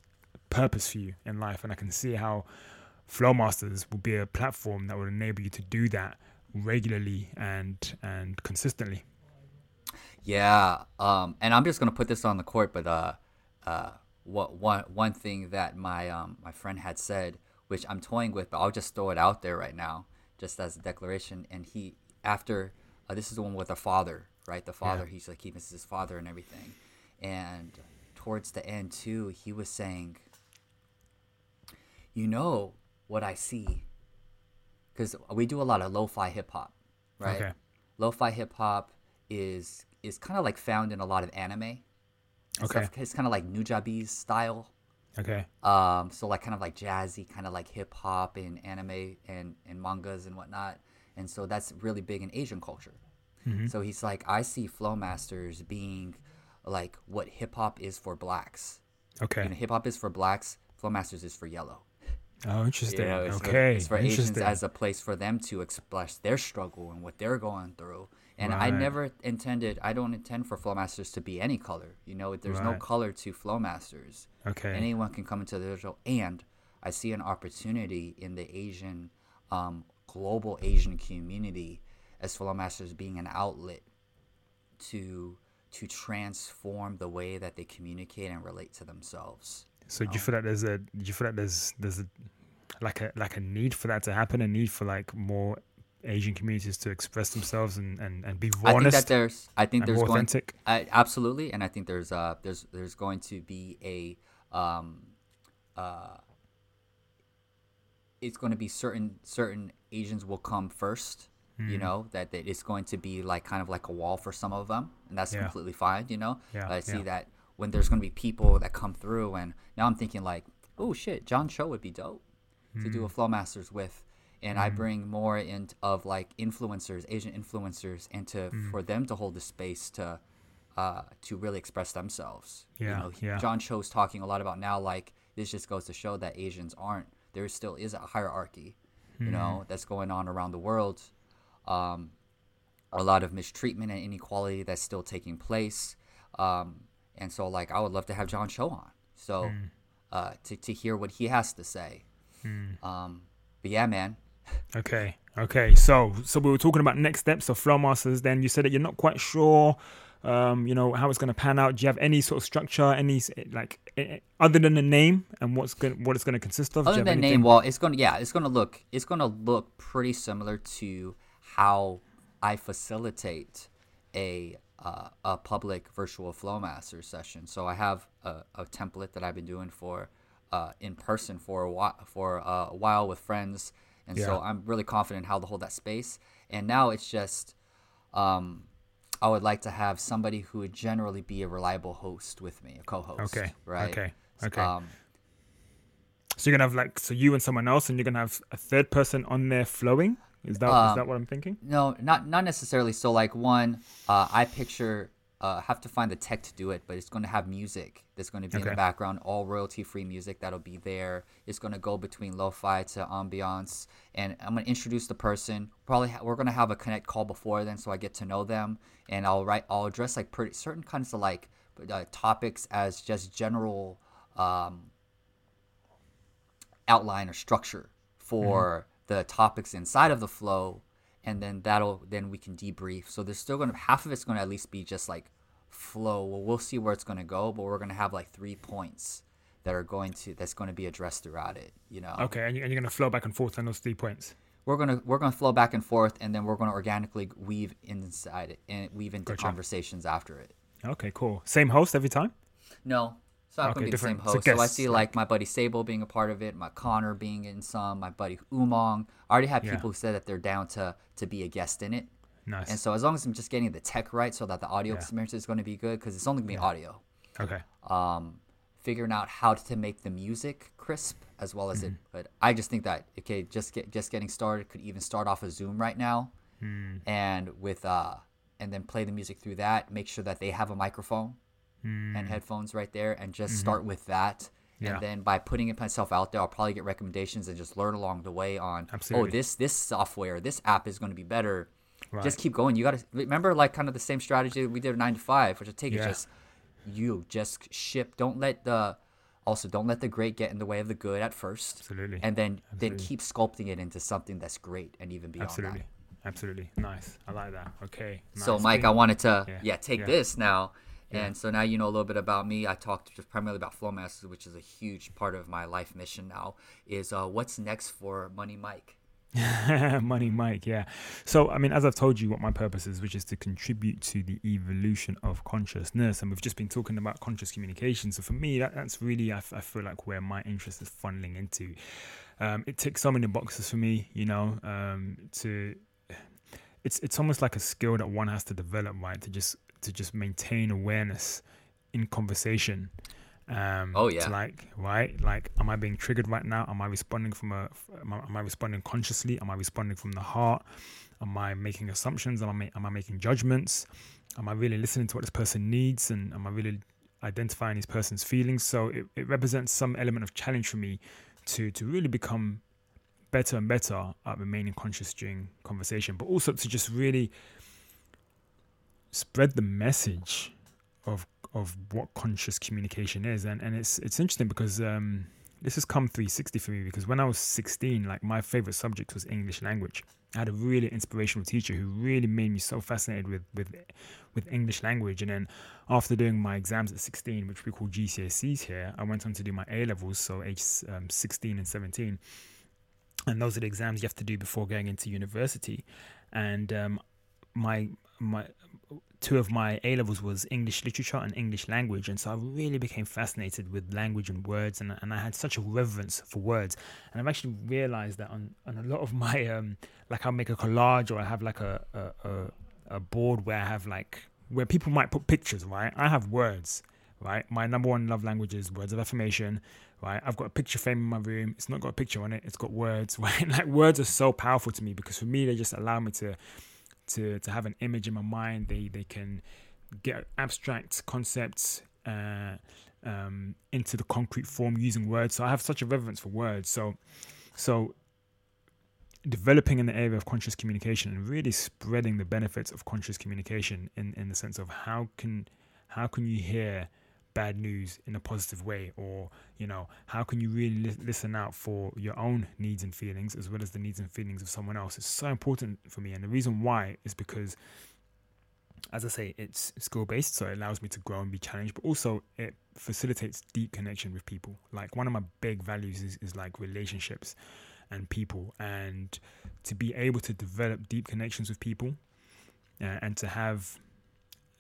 purpose for you in life, and I can see how Flowmasters will be a platform that will enable you to do that regularly and and consistently. Yeah, um, and I'm just gonna put this on the court, but uh, uh, what one one thing that my um my friend had said, which I'm toying with, but I'll just throw it out there right now, just as a declaration. And he after uh, this is the one with the father, right? The father, he's like he misses his father and everything, and towards the end too, he was saying, you know what I see, because we do a lot of lo-fi hip hop, right? Okay. Lo-fi hip hop is is kind of like found in a lot of anime. Okay. stuff. It's kind of like Nujabes style. Okay. Um, so like kind of like jazzy, kind of like hip hop and anime and, and mangas and whatnot. And so that's really big in Asian culture. Mm-hmm. So he's like, I see Flow Masters being like what hip hop is for blacks. Okay. And hip hop is for blacks, Flow Masters is for yellow. Oh, interesting. You know, it's for- okay. it's for Asians as a place for them to express their struggle and what they're going through. And I never intended, I don't intend for Flowmasters to be any color. You know, there's no color to Flowmasters. okay. Anyone can come into the show. And I see an opportunity in the Asian, um, global Asian community as Flowmasters being an outlet to to transform the way that they communicate and relate to themselves. So do you feel that there's a do you feel that there's there's a like a like a need for that to happen, a need for like more Asian communities to express themselves and and, and be I think honest that there's I think there's going authentic. I, absolutely, and I think there's uh there's there's going to be a um uh it's going to be certain certain Asians will come first. You know that, that it's going to be like kind of like a wall for some of them, and that's Yeah. completely fine. You know, Yeah, I see yeah. that when there's going to be people that come through, and now I'm thinking like, oh shit, John Cho would be dope to do a Hmm. Flow Masters with, and I bring more in of like influencers, Asian influencers, and to Hmm. for them to hold the space to uh, to really express themselves. Yeah, you know, yeah. John Cho's talking a lot about now. Like this just goes to show that Asians aren't. There still is a hierarchy, you Hmm. know, that's going on around the world. Um, a lot of mistreatment and inequality that's still taking place. Um, and so, like, I would love to have John Cho on. So, Hmm. uh, to, to hear what he has to say. Hmm. Um, but yeah, man. (laughs) Okay. Okay. So so we were talking about next steps of Flow Masters. Then you said that you're not quite sure, um, you know, how it's going to pan out. Do you have any sort of structure, any like other than the name and what's going what it's going to consist of? Other than anything? name, well, it's gonna yeah, it's gonna look it's gonna look pretty similar to how I facilitate a uh, a public virtual Flowmaster session. So I have a, a template that I've been doing for uh, in person for a while, for a while with friends, and so I'm really confident how to hold that space. And now it's just, um, I would like to have somebody who would generally be a reliable host with me, a co-host. Okay. Right. Okay. Okay. Um, so you're gonna have like so you and someone else, and you're gonna have a third person on there flowing. Is that is Um, that what I'm thinking? No, not not necessarily. So like one, uh, I picture uh, have to find the tech to do it, but it's going to have music that's going to be in the background, all royalty free music that'll be there. It's going to go between lo-fi to ambiance, and I'm going to introduce the person. Probably ha- we're going to have a connect call before then, so I get to know them, and I'll write I'll address like pretty certain kinds of like uh, topics as just general um, outline or structure for the topics inside of the flow and then that'll then we can debrief so there's still gonna half of it's gonna at least be just like flow well we'll see where it's gonna go but we're gonna have like three points that are going to that's going to be addressed throughout it you know Okay, and you- and you're gonna flow back and forth on those three points. we're gonna we're gonna flow back and forth and then we're gonna organically weave inside it and weave into Gotcha. conversations after it Okay, cool. Same host every time. No, it's not Okay, gonna be the same different- so host. So, I see like my buddy Sable being a part of it, my Connor being in some, my buddy Umong. I already have Yeah. people who said that they're down to to be a guest in it. Nice. And so as long as I'm just getting the tech right, so that the audio Yeah. experience is going to be good, because it's only gonna be audio. okay. Um, figuring out how to make the music crisp as well as it. Mm-hmm. But I just think that okay, just get just getting started could even start off a Zoom right now, Hmm. and with uh, and then play the music through that. Make sure that they have a microphone and headphones right there and just start with that. Hmm. Mm-hmm. Yeah. And then by putting it myself out there, I'll probably get recommendations and just learn along the way on Absolutely. oh this this software, this app is going to be better. Right. Just keep going. You got to remember like kind of the same strategy we did at 9 to 5, which I take Yeah. it just you just ship. Don't let the also don't let the great get in the way of the good at first. Absolutely. And then then keep sculpting it into something that's great and even beyond Absolutely. that. Absolutely. Nice. I like that. Okay. So. Mike, I wanted to Yeah, yeah, take yeah. this now, Yeah. and so now you know a little bit about me. I talked just primarily about Flowmasters, which is a huge part of my life mission now. Is uh, what's next for Money Mike? (laughs) Money Mike, yeah. So, I mean, as I've told you, what my purpose is, which is to contribute to the evolution of consciousness. And we've just been talking about conscious communication. So, for me, that, that's really, I, f- I feel like, where my interest is funneling into. Um, it ticks so many boxes for me, you know, um, to. It's, it's almost like a skill that one has to develop, right? To just to just maintain awareness in conversation. Um, Oh, yeah. like right, like, am I being triggered right now? Am I responding from a? Am I, am I responding consciously? Am I responding from the heart? Am I making assumptions? Am I ma- am I making judgments? Am I really listening to what this person needs? And am I really identifying this person's feelings? So it, it represents some element of challenge for me to to really become better and better at remaining conscious during conversation, but also to just really spread the message of of what conscious communication is. And and it's it's interesting because um, this has come 360 for me because when I was 16, like my favorite subject was English language. I had a really inspirational teacher who really made me so fascinated with with with English language. And then after doing my exams at 16, which we call GCSEs here, I went on to do my A levels, so age um, 16 and 17 and those are the exams you have to do before going into university and um, my my two of my A levels was English literature and English language and so I really became fascinated with language and words and, and I had such a reverence for words and I've actually realized that on, on a lot of (laughs) my um like I'll make a collage or I have like a a, a, a board where I have like where people might put pictures right I have words right my number one love language is words of affirmation right? I've got a picture frame in my room. It's not got a picture on it. It's got words, (laughs) right? Like words are so powerful to me because for me they just allow me to to to have an image in my mind. They they can get abstract concepts uh, um, into the concrete form using words. So I have such a reverence for words. So so developing in the area of conscious communication and really spreading the benefits of conscious communication in, in the sense of how can how can you hear bad news in a positive way or you know how can you really li- listen out for your own needs and feelings as well as the needs and feelings of someone else? It's so important for me and the reason why is because as i say it's skill based so it allows me to grow and be challenged but also it facilitates deep connection with people. Like one of my big values is, is like relationships and people and to be able to develop deep connections with people uh, and to have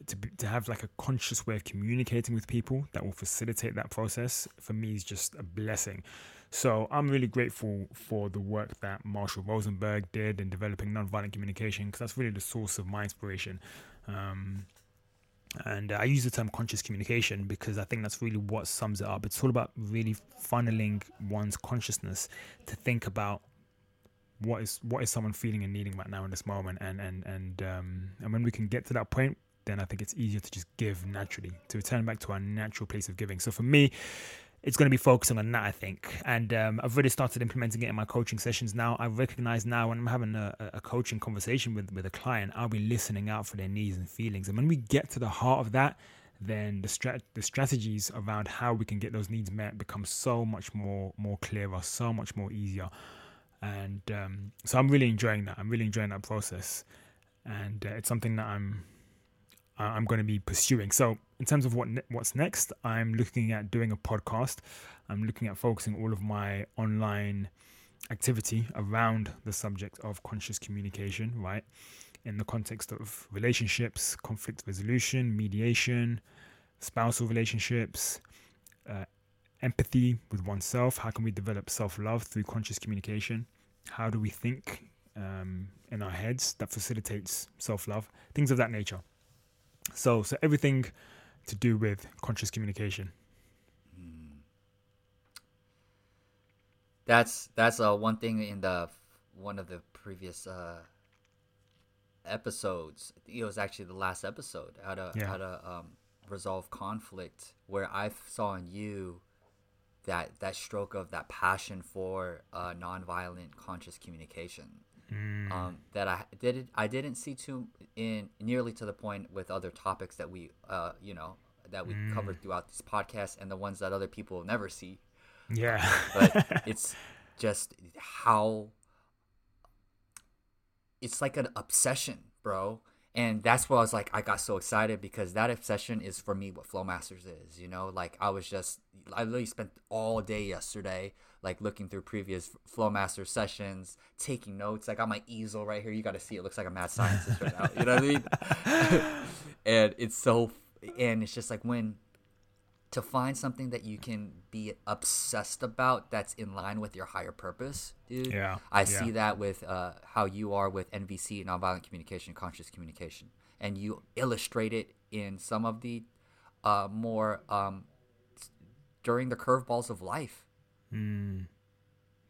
to be, to have like a conscious way of communicating with people that will facilitate that process for me is just a blessing. So I'm really grateful for the work that Marshall Rosenberg did in developing nonviolent communication because that's really the source of my inspiration. Um, and I use the term conscious communication because I think that's really what sums it up. It's all about really funneling one's consciousness to think about what is what is someone feeling and needing right now in this moment, and and and um, and when we can get to that point, then I think it's easier to just give naturally, to return back to our natural place of giving. So for me, it's going to be focusing on that, I think. And um, I've really started implementing it in my coaching sessions now. I recognize now when I'm having a, a coaching conversation with, with a client, I'll be listening out for their needs and feelings. And when we get to the heart of that, then the strat- the strategies around how we can get those needs met become so much more more clearer, so much more easier. And um, so I'm really enjoying that. I'm really enjoying that process, and uh, it's something that I'm I'm going to be pursuing. So, in terms of what ne- what's next, I'm looking at doing a podcast. I'm looking at focusing all of my online activity around the subject of conscious communication, right? In the context of relationships, conflict resolution, mediation, spousal relationships, uh, empathy with oneself. How can we develop self love through conscious communication? How do we think um, in our heads that facilitates self love? Things of that nature. So, so everything to do with conscious communication. That's that's uh, one thing in the one of the previous uh, episodes. It was actually the last episode how to Yeah. how to um, resolve conflict, where I saw in you that that stroke of that passion for uh, nonviolent conscious communication Mm. um, that I did I didn't see too in nearly to the point with other topics that we uh, you know that we Mm. covered throughout this podcast and the ones that other people will never see Yeah. but (laughs) it's just how it's like an obsession, bro. And that's why I was like, I got so excited because that obsession is for me what Flowmasters is, you know? Like, I was just, I literally spent all day yesterday, like, looking through previous Flowmaster sessions, taking notes. I got my easel right here. You got to see it. looks like a mad scientist right now. You know what I mean? (laughs) and it's so, and it's just like when, to find something that you can be obsessed about that's in line with your higher purpose, dude. Yeah, I yeah. see that with uh, how you are with NVC, nonviolent communication, conscious communication, and you illustrate it in some of the uh, more um, during the curveballs of life. Mm.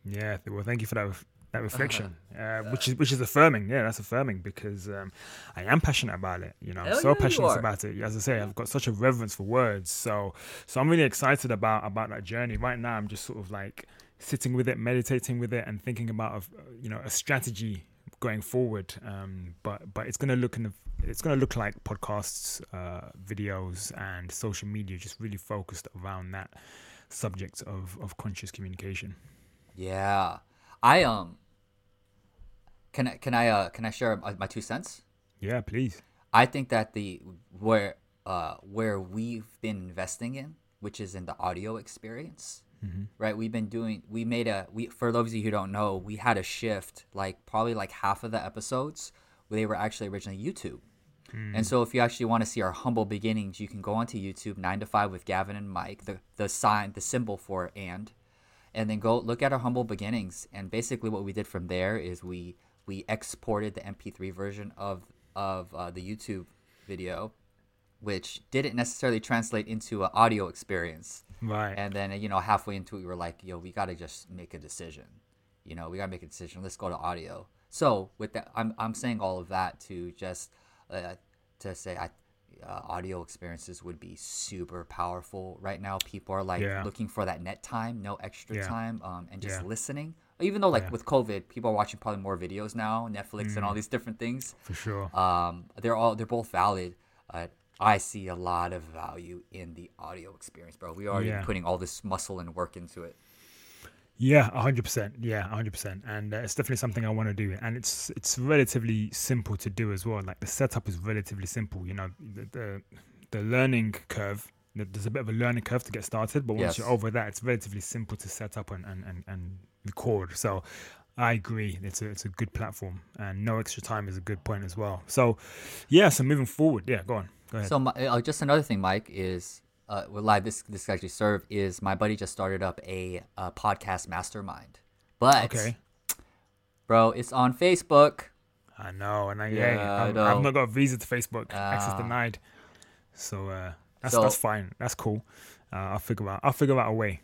Yeah. Well, thank you for that that reflection, (laughs) uh, which is which is affirming. Yeah, that's affirming because um, I am passionate about it. You know, I'm Hell so yeah, passionate about it. As I say, I've got such a reverence for words. So so I'm really excited about about that journey. Right now, I'm just sort of like sitting with it, meditating with it, and thinking about a, you know a strategy going forward. Um, but but it's gonna look in the it's gonna look like podcasts, uh, videos, and social media, just really focused around that subject of of conscious communication. Yeah, I um. Can I can I uh can I share my, my two cents? Yeah, please. I think that the where uh where we've been investing in, which is in the audio experience, right? We've been doing we made a we for those of you who don't know, we had a shift like probably like half of the episodes they were actually originally YouTube. And so if you actually want to see our humble beginnings, you can go onto YouTube 9 to 5 with Gavin and Mike, the the sign, the symbol for and and then go look at our humble beginnings. And basically what we did from there is we we exported the mp3 version of of uh, the youtube video which didn't necessarily translate into an audio experience. Right. and then you know halfway into it we were like yo we got to just make a decision. You know we got to make a decision. Let's go to audio. So with that i'm, I'm saying all of that to just uh, to say i uh, audio experiences would be super powerful right now people are like Yeah. looking for that net time no extra Yeah. time um, and just Yeah. listening even though like with covid people are watching probably more videos now netflix Mm. and all these different things For sure. um, they're all they're both valid. Uh, I see a lot of value in the audio experience, bro. We already Yeah. putting all this muscle and work into it. Yeah, hundred percent. Yeah, hundred percent. And uh, it's definitely something I want to do. And it's it's relatively simple to do as well. Like the setup is relatively simple. You know, the the, the learning curve. There's a bit of a learning curve to get started, but once Yes. you're over that, it's relatively simple to set up and and and, and record. So, I agree. It's a it's a good platform, and no extra time is a good point as well. So, yeah. So moving forward, yeah. Go on. Go ahead. So my, uh, just another thing, Mike, is uh, well, live. This this actually serve is my buddy just started up a, a podcast mastermind, but okay. bro, it's on Facebook. I know, and I Yeah, yeah, I I've, know. I've not got a visa to Facebook. Access Ah. denied. So uh, that's So- that's fine. That's cool. Uh, I'll figure out. I'll figure out a way.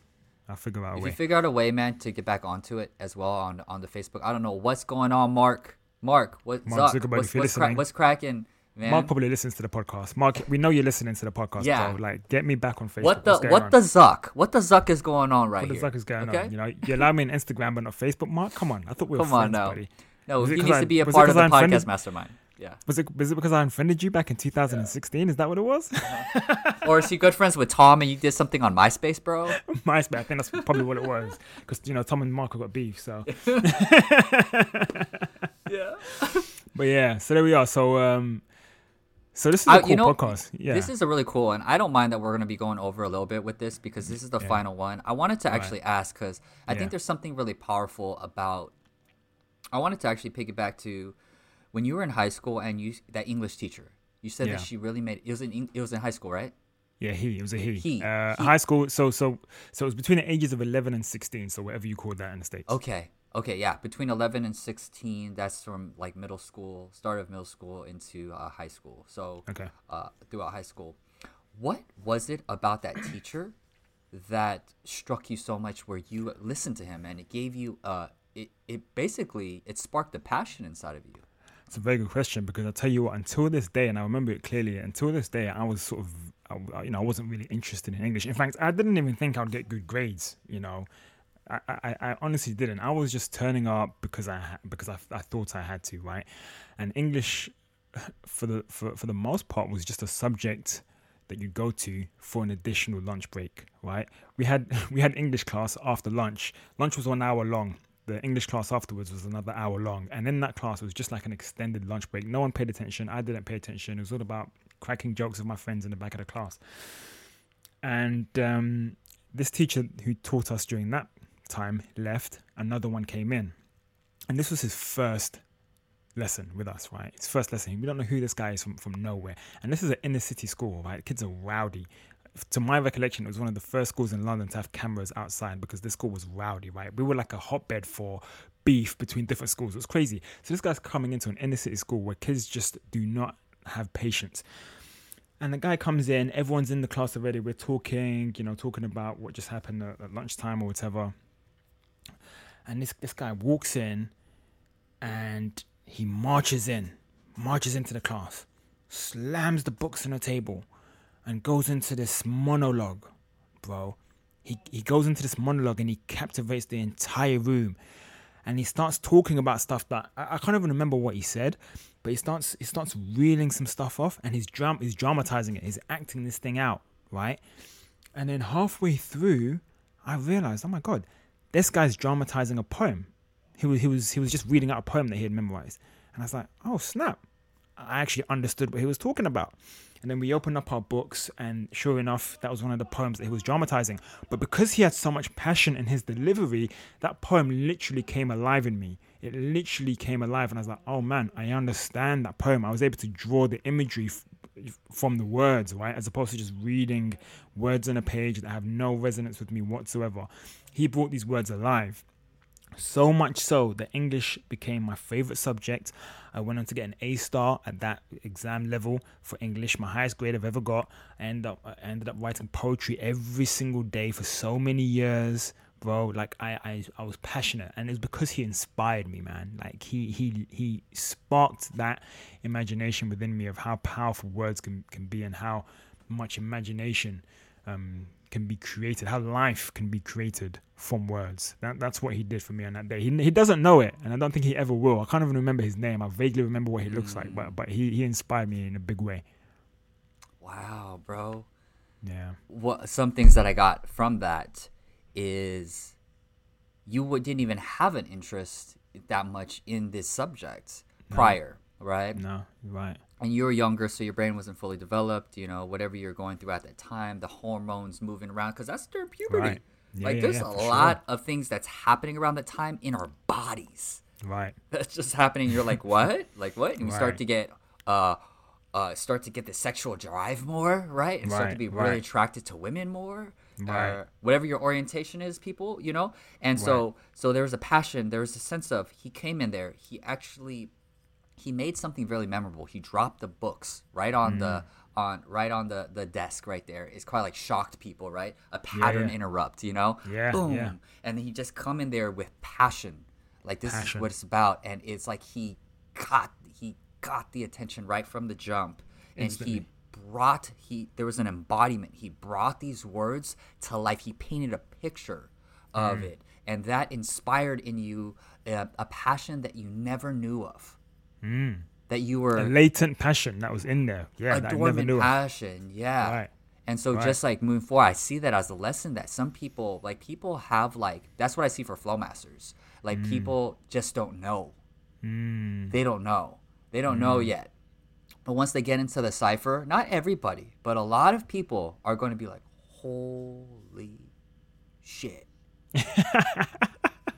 I'll figure out a If way. you figure out a way, man, to get back onto it as well on on the Facebook, I don't know what's going on, Mark. Mark, what Mark Zuckerberg, what's, what's, cra- what's cracking, man? Mark probably listens to the podcast. Mark, we know you're listening to the podcast, Yeah. bro. Like, get me back on Facebook. what the what on? the Zuck? What the Zuck is going on right what the here? fuck is going okay? on? You know, you allow me on Instagram but not Facebook. Mark, come on. I thought we were Come on friends, buddy. No, Was he needs I- to be a part of the podcast mastermind. Yeah. Was it was it because I offended you back in 2016? Is that what it was? (laughs) or is he good friends with Tom and you did something on MySpace, bro? (laughs) MySpace. I think that's probably what it was. Because you know Tom and Mark have got beef. So, (laughs) yeah. but yeah. So there we are. So um, so this is a I- cool you know, podcast. Yeah. This is a really cool one. I don't mind that we're going to be going over a little bit with this because this is the Yeah. final one. I wanted to actually ask because I Yeah. think there's something really powerful about. I wanted to actually piggyback to when you were in high school and you that English teacher. You said Yeah. that she really made it was in it was in high school, right? Yeah, he. It was a he. He, Uh, he. High school. So so so it was between the ages of 11 and 16. So whatever you call that in the states. Okay. Okay, yeah, between 11 and 16, that's from like middle school, start of middle school into uh, high school. So Okay. uh, throughout high school. What was it about that teacher that struck you so much where you listened to him and it gave you uh it, it basically it sparked the passion inside of you. It's a very good question because I tell you what, until this day, and I remember it clearly. Until this day, I was sort of, I, you know, I wasn't really interested in English. In fact, I didn't even think I'd get good grades. You know, I, I, I honestly didn't. I was just turning up because I because I, I thought I had to, right? And English, (laughs) for the for, for the most part, was just a subject that you go to for an additional lunch break, right? We had (laughs) we had English class after lunch. Lunch was one hour long. The English class afterwards was another hour long, and in that class it was just like an extended lunch break. No one paid attention. I didn't pay attention. It was all about cracking jokes with my friends in the back of the class. And um, this teacher who taught us during that time left. Another one came in, and this was his first lesson with us, right? His first lesson. We don't know who this guy is from, from nowhere. And this is an inner city school, right? Kids are rowdy. To my recollection, it was one of the first schools in London to have cameras outside because this school was rowdy, right? We were like a hotbed for beef between different schools. It was crazy. So this guy's coming into an inner city school where kids just do not have patience. And the guy comes in, everyone's in the class already. We're talking, you know, talking about what just happened at, at lunchtime or whatever. And this this guy walks in and he marches in, marches into the class, slams the books on the table, and goes into this monologue, bro. He he goes into this monologue and he captivates the entire room. And he starts talking about stuff that I, I can't even remember what he said, but he starts he starts reeling some stuff off and he's dram he's dramatizing it, he's acting this thing out, right? And then halfway through, I realized, oh my god, this guy's dramatizing a poem. He was he was he was just reading out a poem that he had memorized. And I was like, oh snap. I actually understood what he was talking about. And then we opened up our books, and sure enough, that was one of the poems that he was dramatizing. But because he had so much passion in his delivery, that poem literally came alive in me. It literally came alive, and I was like, oh man, I understand that poem. I was able to draw the imagery f- from the words, right? As opposed to just reading words on a page that have no resonance with me whatsoever. He brought these words alive. So much so that English became my favorite subject. I went on to get an A star at that exam level for English, my highest grade I've ever got. I ended up, I ended up writing poetry every single day for so many years, bro. Like I, I, I was passionate, and it was because he inspired me, man. Like he, he, he sparked that imagination within me of how powerful words can can be, and how much imagination um, can be created, how life can be created from words. That, that's what he did for me on that day. He, he doesn't know it, and I don't think he ever will. I can't even remember his name. I vaguely remember what he looks like, but but he, he inspired me in a big way. Wow, bro. Yeah. What some things that I got from that is you didn't even have an interest that much in this subject prior, right? No, right. And you were younger, so your brain wasn't fully developed. You know, whatever you're going through at that time, the hormones moving around, because that's during puberty. Right. Yeah, like yeah, there's yeah, a for sure. lot of things that's happening around that time in our bodies. Right. (laughs) That's just happening. You're like, what? Like what? And you start to get uh uh start to get the sexual drive more, right? And start to be really right. attracted to women more. Right. Or whatever your orientation is, people, you know? And so so there was a passion, there was a sense of he came in there, he actually he made something really memorable. He dropped the books right on the Mm. on right on the the desk right there. It's quite like shocked people, right? A pattern yeah. interrupt, you know? Yeah, Boom. yeah. And then he just come in there with passion. Like this is what it's about and it's like he got he got the attention right from the jump and Instantly. he brought he there was an embodiment. He brought these words to life. He painted a picture of Mm. it and that inspired in you a, a passion that you never knew of. That you were A latent passion that was in there. Yeah, a that I never dormant passion yeah Right. and so Right. just like moving forward i see that as a lesson that some people like people have like that's what i see for flow masters like Mm. people just don't know they don't know they don't know Mm. yet but once they get into the cipher not everybody but a lot of people are going to be like holy shit (laughs)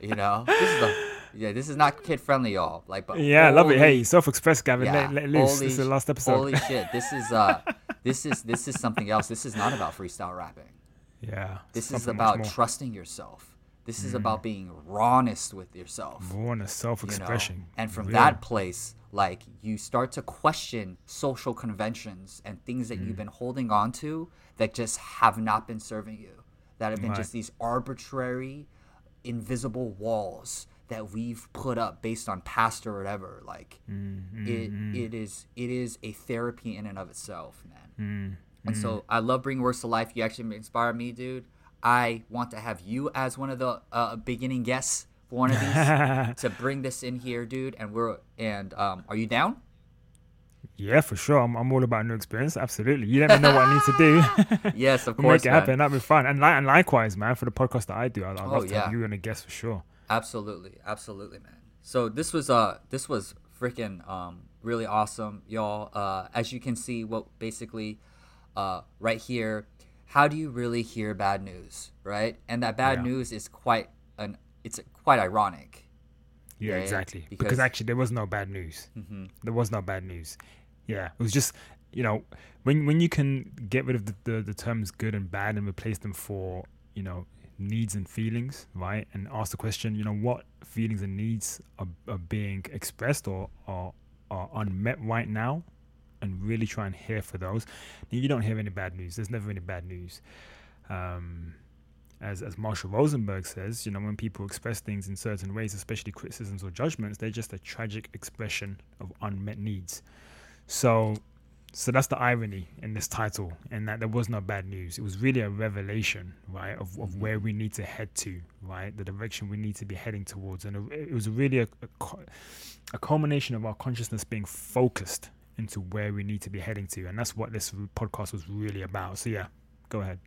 you know this is the yeah this is not kid friendly y'all like but Yeah, I love it. Hey, self-express, Gavin. yeah. Let, let loose. Holy This is the last episode. Holy shit! This is uh, (laughs) this is this is something else. This is not about freestyle rapping. yeah. This is about. Mm. trusting yourself. This is about being rawness with yourself. Born a you know? self-expression. And from that place, like you start to question social conventions and things that Mm. you've been holding on to that just have not been serving you. That have been Right. just these arbitrary, invisible walls that we've put up based on past or whatever. Like Mm, it, it is it is a therapy in and of itself, man. Mm, And so I love bringing works to life. You actually inspire me, dude. I want to have you as one of the uh, beginning guests for one of these (laughs) to bring this in here, dude. And we're and um, are you down? Yeah, for sure. I'm, I'm all about new experience. Absolutely. You let me know what I need to do. (laughs) Yes, of (laughs) we'll course. make it man. happen. That'd be fun. And, li- and likewise, man, for the podcast that I do, I'd, I'd Oh, love to yeah. have you and a guest for sure. Absolutely, absolutely, man. So this was uh this was freaking um really awesome, y'all. Uh, as you can see, what basically uh right here, how do you really hear bad news, right? And that bad Yeah. news is quite an it's quite ironic. Yeah, Yeah, exactly. because- Because, actually, there was no bad news. Mm-hmm. There was no bad news. Yeah, it was just you know when when you can get rid of the, the, the terms good and bad and replace them for you know needs and feelings, right? And ask the question, you know, what feelings and needs are, are being expressed or are are unmet right now, and really try and hear for those. You don't hear any bad news. There's never any bad news. Um, as as Marshall Rosenberg says, you know, when people express things in certain ways, especially criticisms or judgments, they're just a tragic expression of unmet needs. So, so that's the irony in this title, and that there was no bad news. It was really a revelation, right, of, of where we need to head to, right, the direction we need to be heading towards, and it, it was really a, a, a culmination of our consciousness being focused into where we need to be heading to, and that's what this podcast was really about. So yeah, go ahead.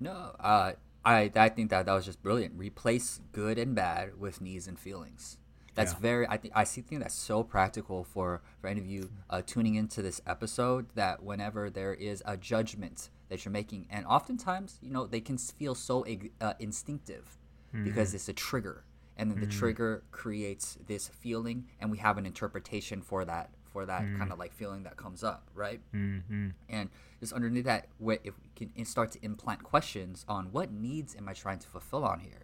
No, uh, I I think that that was just brilliant. Replace good and bad with needs and feelings. That's Yeah. very. I think I see. Think that's so practical for for any of you uh, tuning into this episode. That whenever there is a judgment that you're making, and oftentimes you know they can feel so uh, instinctive because it's a trigger, and then the trigger creates this feeling, and we have an interpretation for that for that kind of like feeling that comes up, right? Mm-hmm. and just underneath that what if we can start to implant questions on what needs am i trying to fulfill on here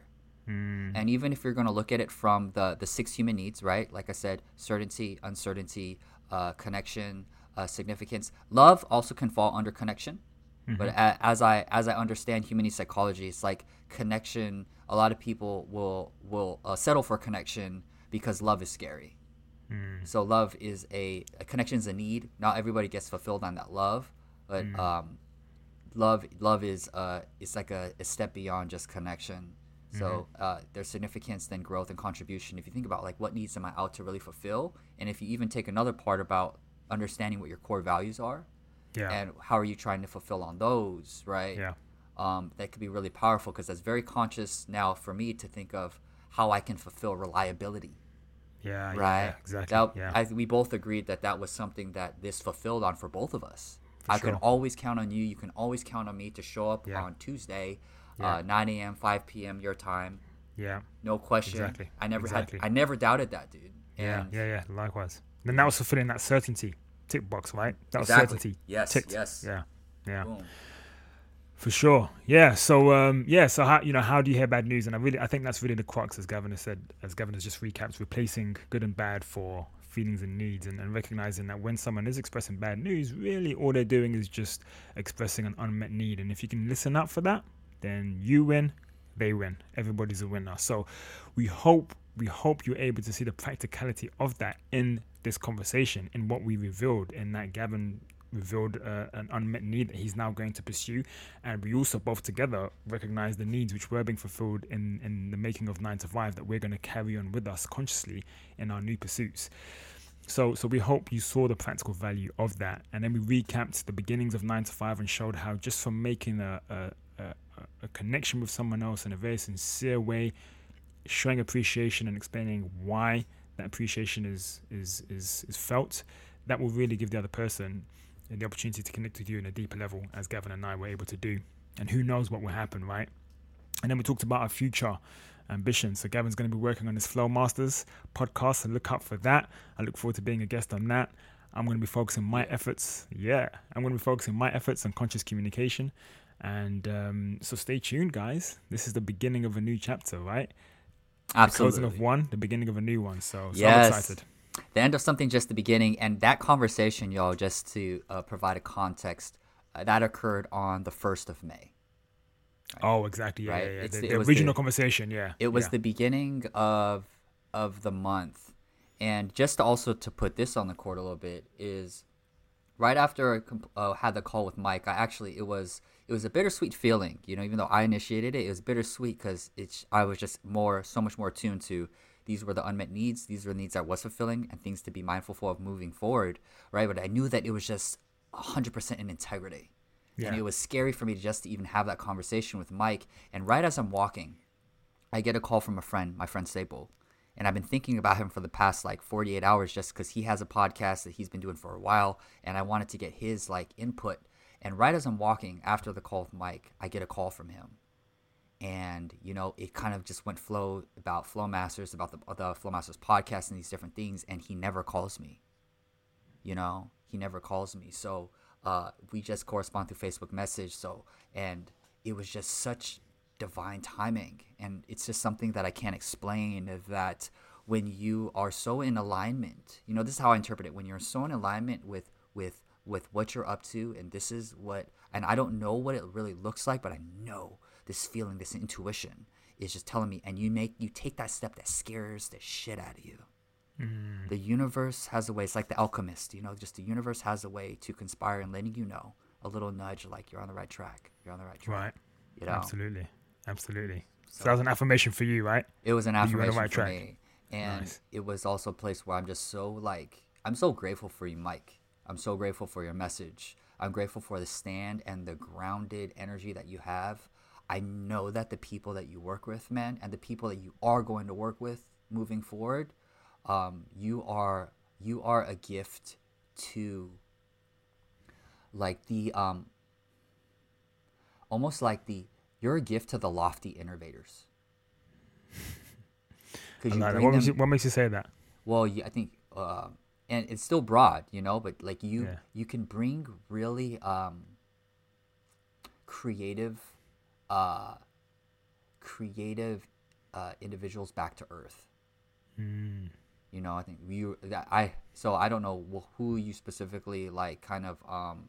Mm. and even if you're going to look at it from the the six human needs right? Like i said certainty uncertainty uh, connection uh, significance. Love also can fall under connection. But a, as i as i understand human psychology it's like connection a lot of people will will uh, settle for connection because love is scary. So love is a, a connection is a need. Not everybody gets fulfilled on that love, but um, love love is uh it's like a, a step beyond just connection. So uh, there's significance, then growth and contribution. If you think about like what needs am I out to really fulfill, and if you even take another part about understanding what your core values are, Yeah. and how are you trying to fulfill on those, right? Yeah. um, that could be really powerful because that's very conscious now for me to think of how I can fulfill reliability Yeah. right? Yeah, exactly. That, yeah. I, we both agreed that that was something that this fulfilled on for both of us. I can always count on you. You can always count on me to show up Yeah. on Tuesday uh, 9 a.m., 5 p.m. your time. Yeah. No question. Exactly. I never Exactly. had. I never doubted that, dude. Yeah. And Yeah. Yeah. Likewise. Then that was fulfilling that certainty tick box, right? That was Exactly. certainty. Yes. ticked. Yes. Yeah. Yeah. Boom. For sure. Yeah. So um yeah, so how you know, how do you hear bad news? And I really I think that's really the crux as Gavin said, as Gavin just recaps, replacing good and bad for feelings and needs and, and recognizing that when someone is expressing bad news, really all they're doing is just expressing an unmet need. And if you can listen up for that, then you win, they win. Everybody's a winner. So we hope we hope you're able to see the practicality of that in this conversation, in what we revealed, in that Gavin revealed uh, an unmet need that he's now going to pursue, and we also both together recognize the needs which were being fulfilled in in the making of Nine to Five that we're going to carry on with us consciously in our new pursuits. So, so we hope you saw the practical value of that, and then we recapped the beginnings of Nine to Five and showed how just from making a a, a, a connection with someone else in a very sincere way, showing appreciation and explaining why that appreciation is is is is felt, that will really give the other person the opportunity to connect with you on a deeper level, as Gavin and I were able to do. And who knows what will happen, right? And then we talked about our future ambitions. So Gavin's going to be working on his Flow Masters podcast, so look out for that. I look forward to being a guest on that. I'm going to be focusing my efforts. Yeah, I'm going to be focusing my efforts on conscious communication. And um, so stay tuned, guys. This is the beginning of a new chapter, right? The closing of one, the beginning of a new one. So, so Yes. I'm excited. the end of something just the beginning and that conversation y'all just to uh, provide a context uh, that occurred on the 1st of may Oh, exactly. Yeah, Right. yeah, yeah. The, the- the was the- original conversation. Yeah. it was yeah. the beginning of of the month and just also to put this on the court a little bit is right after I comp- uh, had the call with mike i actually it was it was a bittersweet feeling you know even though i initiated it it was bittersweet because it's i was just more so much more attuned to these were the unmet needs these were the needs i was fulfilling and things to be mindful for of moving forward right? But i knew that it was just 100% in integrity. And it was scary for me to just to even have that conversation with mike. And right as i'm walking I get a call from a friend, my friend Staple, and I've been thinking about him for the past like 48 hours just because he has a podcast that he's been doing for a while, and I wanted to get his like input. And right as I'm walking after the call with Mike, I get a call from him, and you know it kind of just went flow about Flow Masters, about the the Flow Masters podcast and these different things, and he never calls me. You know, he never calls me, so uh, we just correspond through Facebook message. So and it was just such divine timing and it's just something that i can't explain that when you are so in alignment you know this is how i interpret it when you're so in alignment with with with what you're up to and this is what and i don't know what it really looks like but i know this feeling this intuition is just telling me and you make you take that step that scares the shit out of you mm. the universe has a way it's like the alchemist you know just the universe has a way to conspire and letting you know a little nudge like you're on the right track you're on the right track Right. you know Absolutely. Absolutely. So, that was an affirmation for you, right? it was an That you on affirmation the right for track. me and Nice. it was also a place where i'm just so like i'm so grateful for you mike i'm so grateful for your message. I'm grateful for the stand and the grounded energy that you have. I know that the people that you work with man and the people that you are going to work with moving forward um, you are you are a gift to like the um almost like the you're a gift to the lofty innovators. (laughs) Because you What, makes you, what makes you say that? well you, i think uh, and it's still broad you know but like you Yeah. you can bring really um creative uh creative uh individuals back to earth Mm. you know i think you that i so i don't know who you specifically like kind of um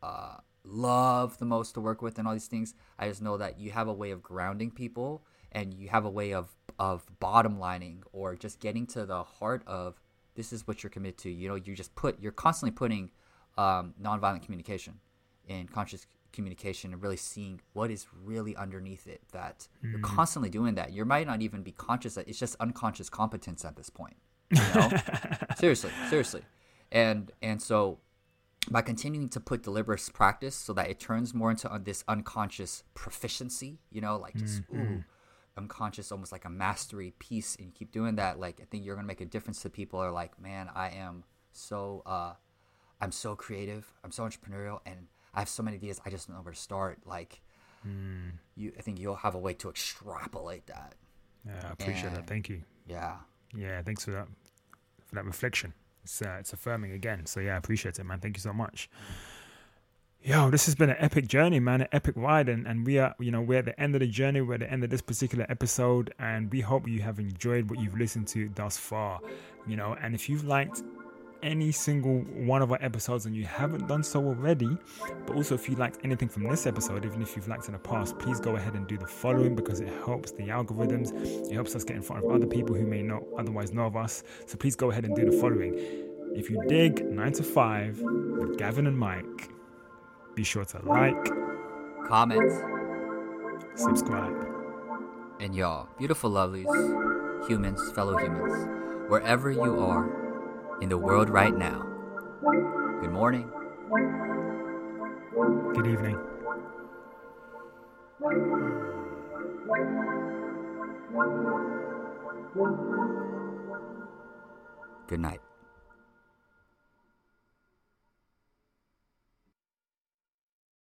uh love the most to work with and all these things i just know that you have a way of grounding people and you have a way of of bottom lining or just getting to the heart of this is what you're committed to. You know you just put you're constantly putting um, nonviolent communication and conscious communication and really seeing what is really underneath it that you're constantly doing that. You might not even be conscious that it's just unconscious competence at this point you know? (laughs) Seriously seriously. And and so by continuing to put deliberate practice so that it turns more into uh, this unconscious proficiency you know like just ooh unconscious almost like a mastery piece and you keep doing that like i think you're gonna make a difference to people are like man i am so uh i'm so creative i'm so entrepreneurial and i have so many ideas i just don't know where to start like Mm. you I think you'll have a way to extrapolate that. Yeah, I appreciate that. Thank you. Yeah. Yeah, thanks for that for that reflection. It's uh, it's affirming again. So yeah, I appreciate it, man. Thank you so much. Yo, this has been an epic journey, man, an epic ride, and, and we are, you know, we're at the end of the journey. We're at the end of this particular episode, and we hope you have enjoyed what you've listened to thus far. You know, and if you've liked any single one of our episodes and you haven't done so already, but also if you liked anything from this episode, even if you've liked in the past, please go ahead and do the following because it helps the algorithms. It helps us get in front of other people who may not otherwise know of us. So please go ahead and do the following. If you dig 9 to 5 with Gavin and Mike, be sure to like, comment, subscribe. and y'all, beautiful lovelies, humans, fellow humans, wherever you are in the world right now. Good morning. Good evening. Good night.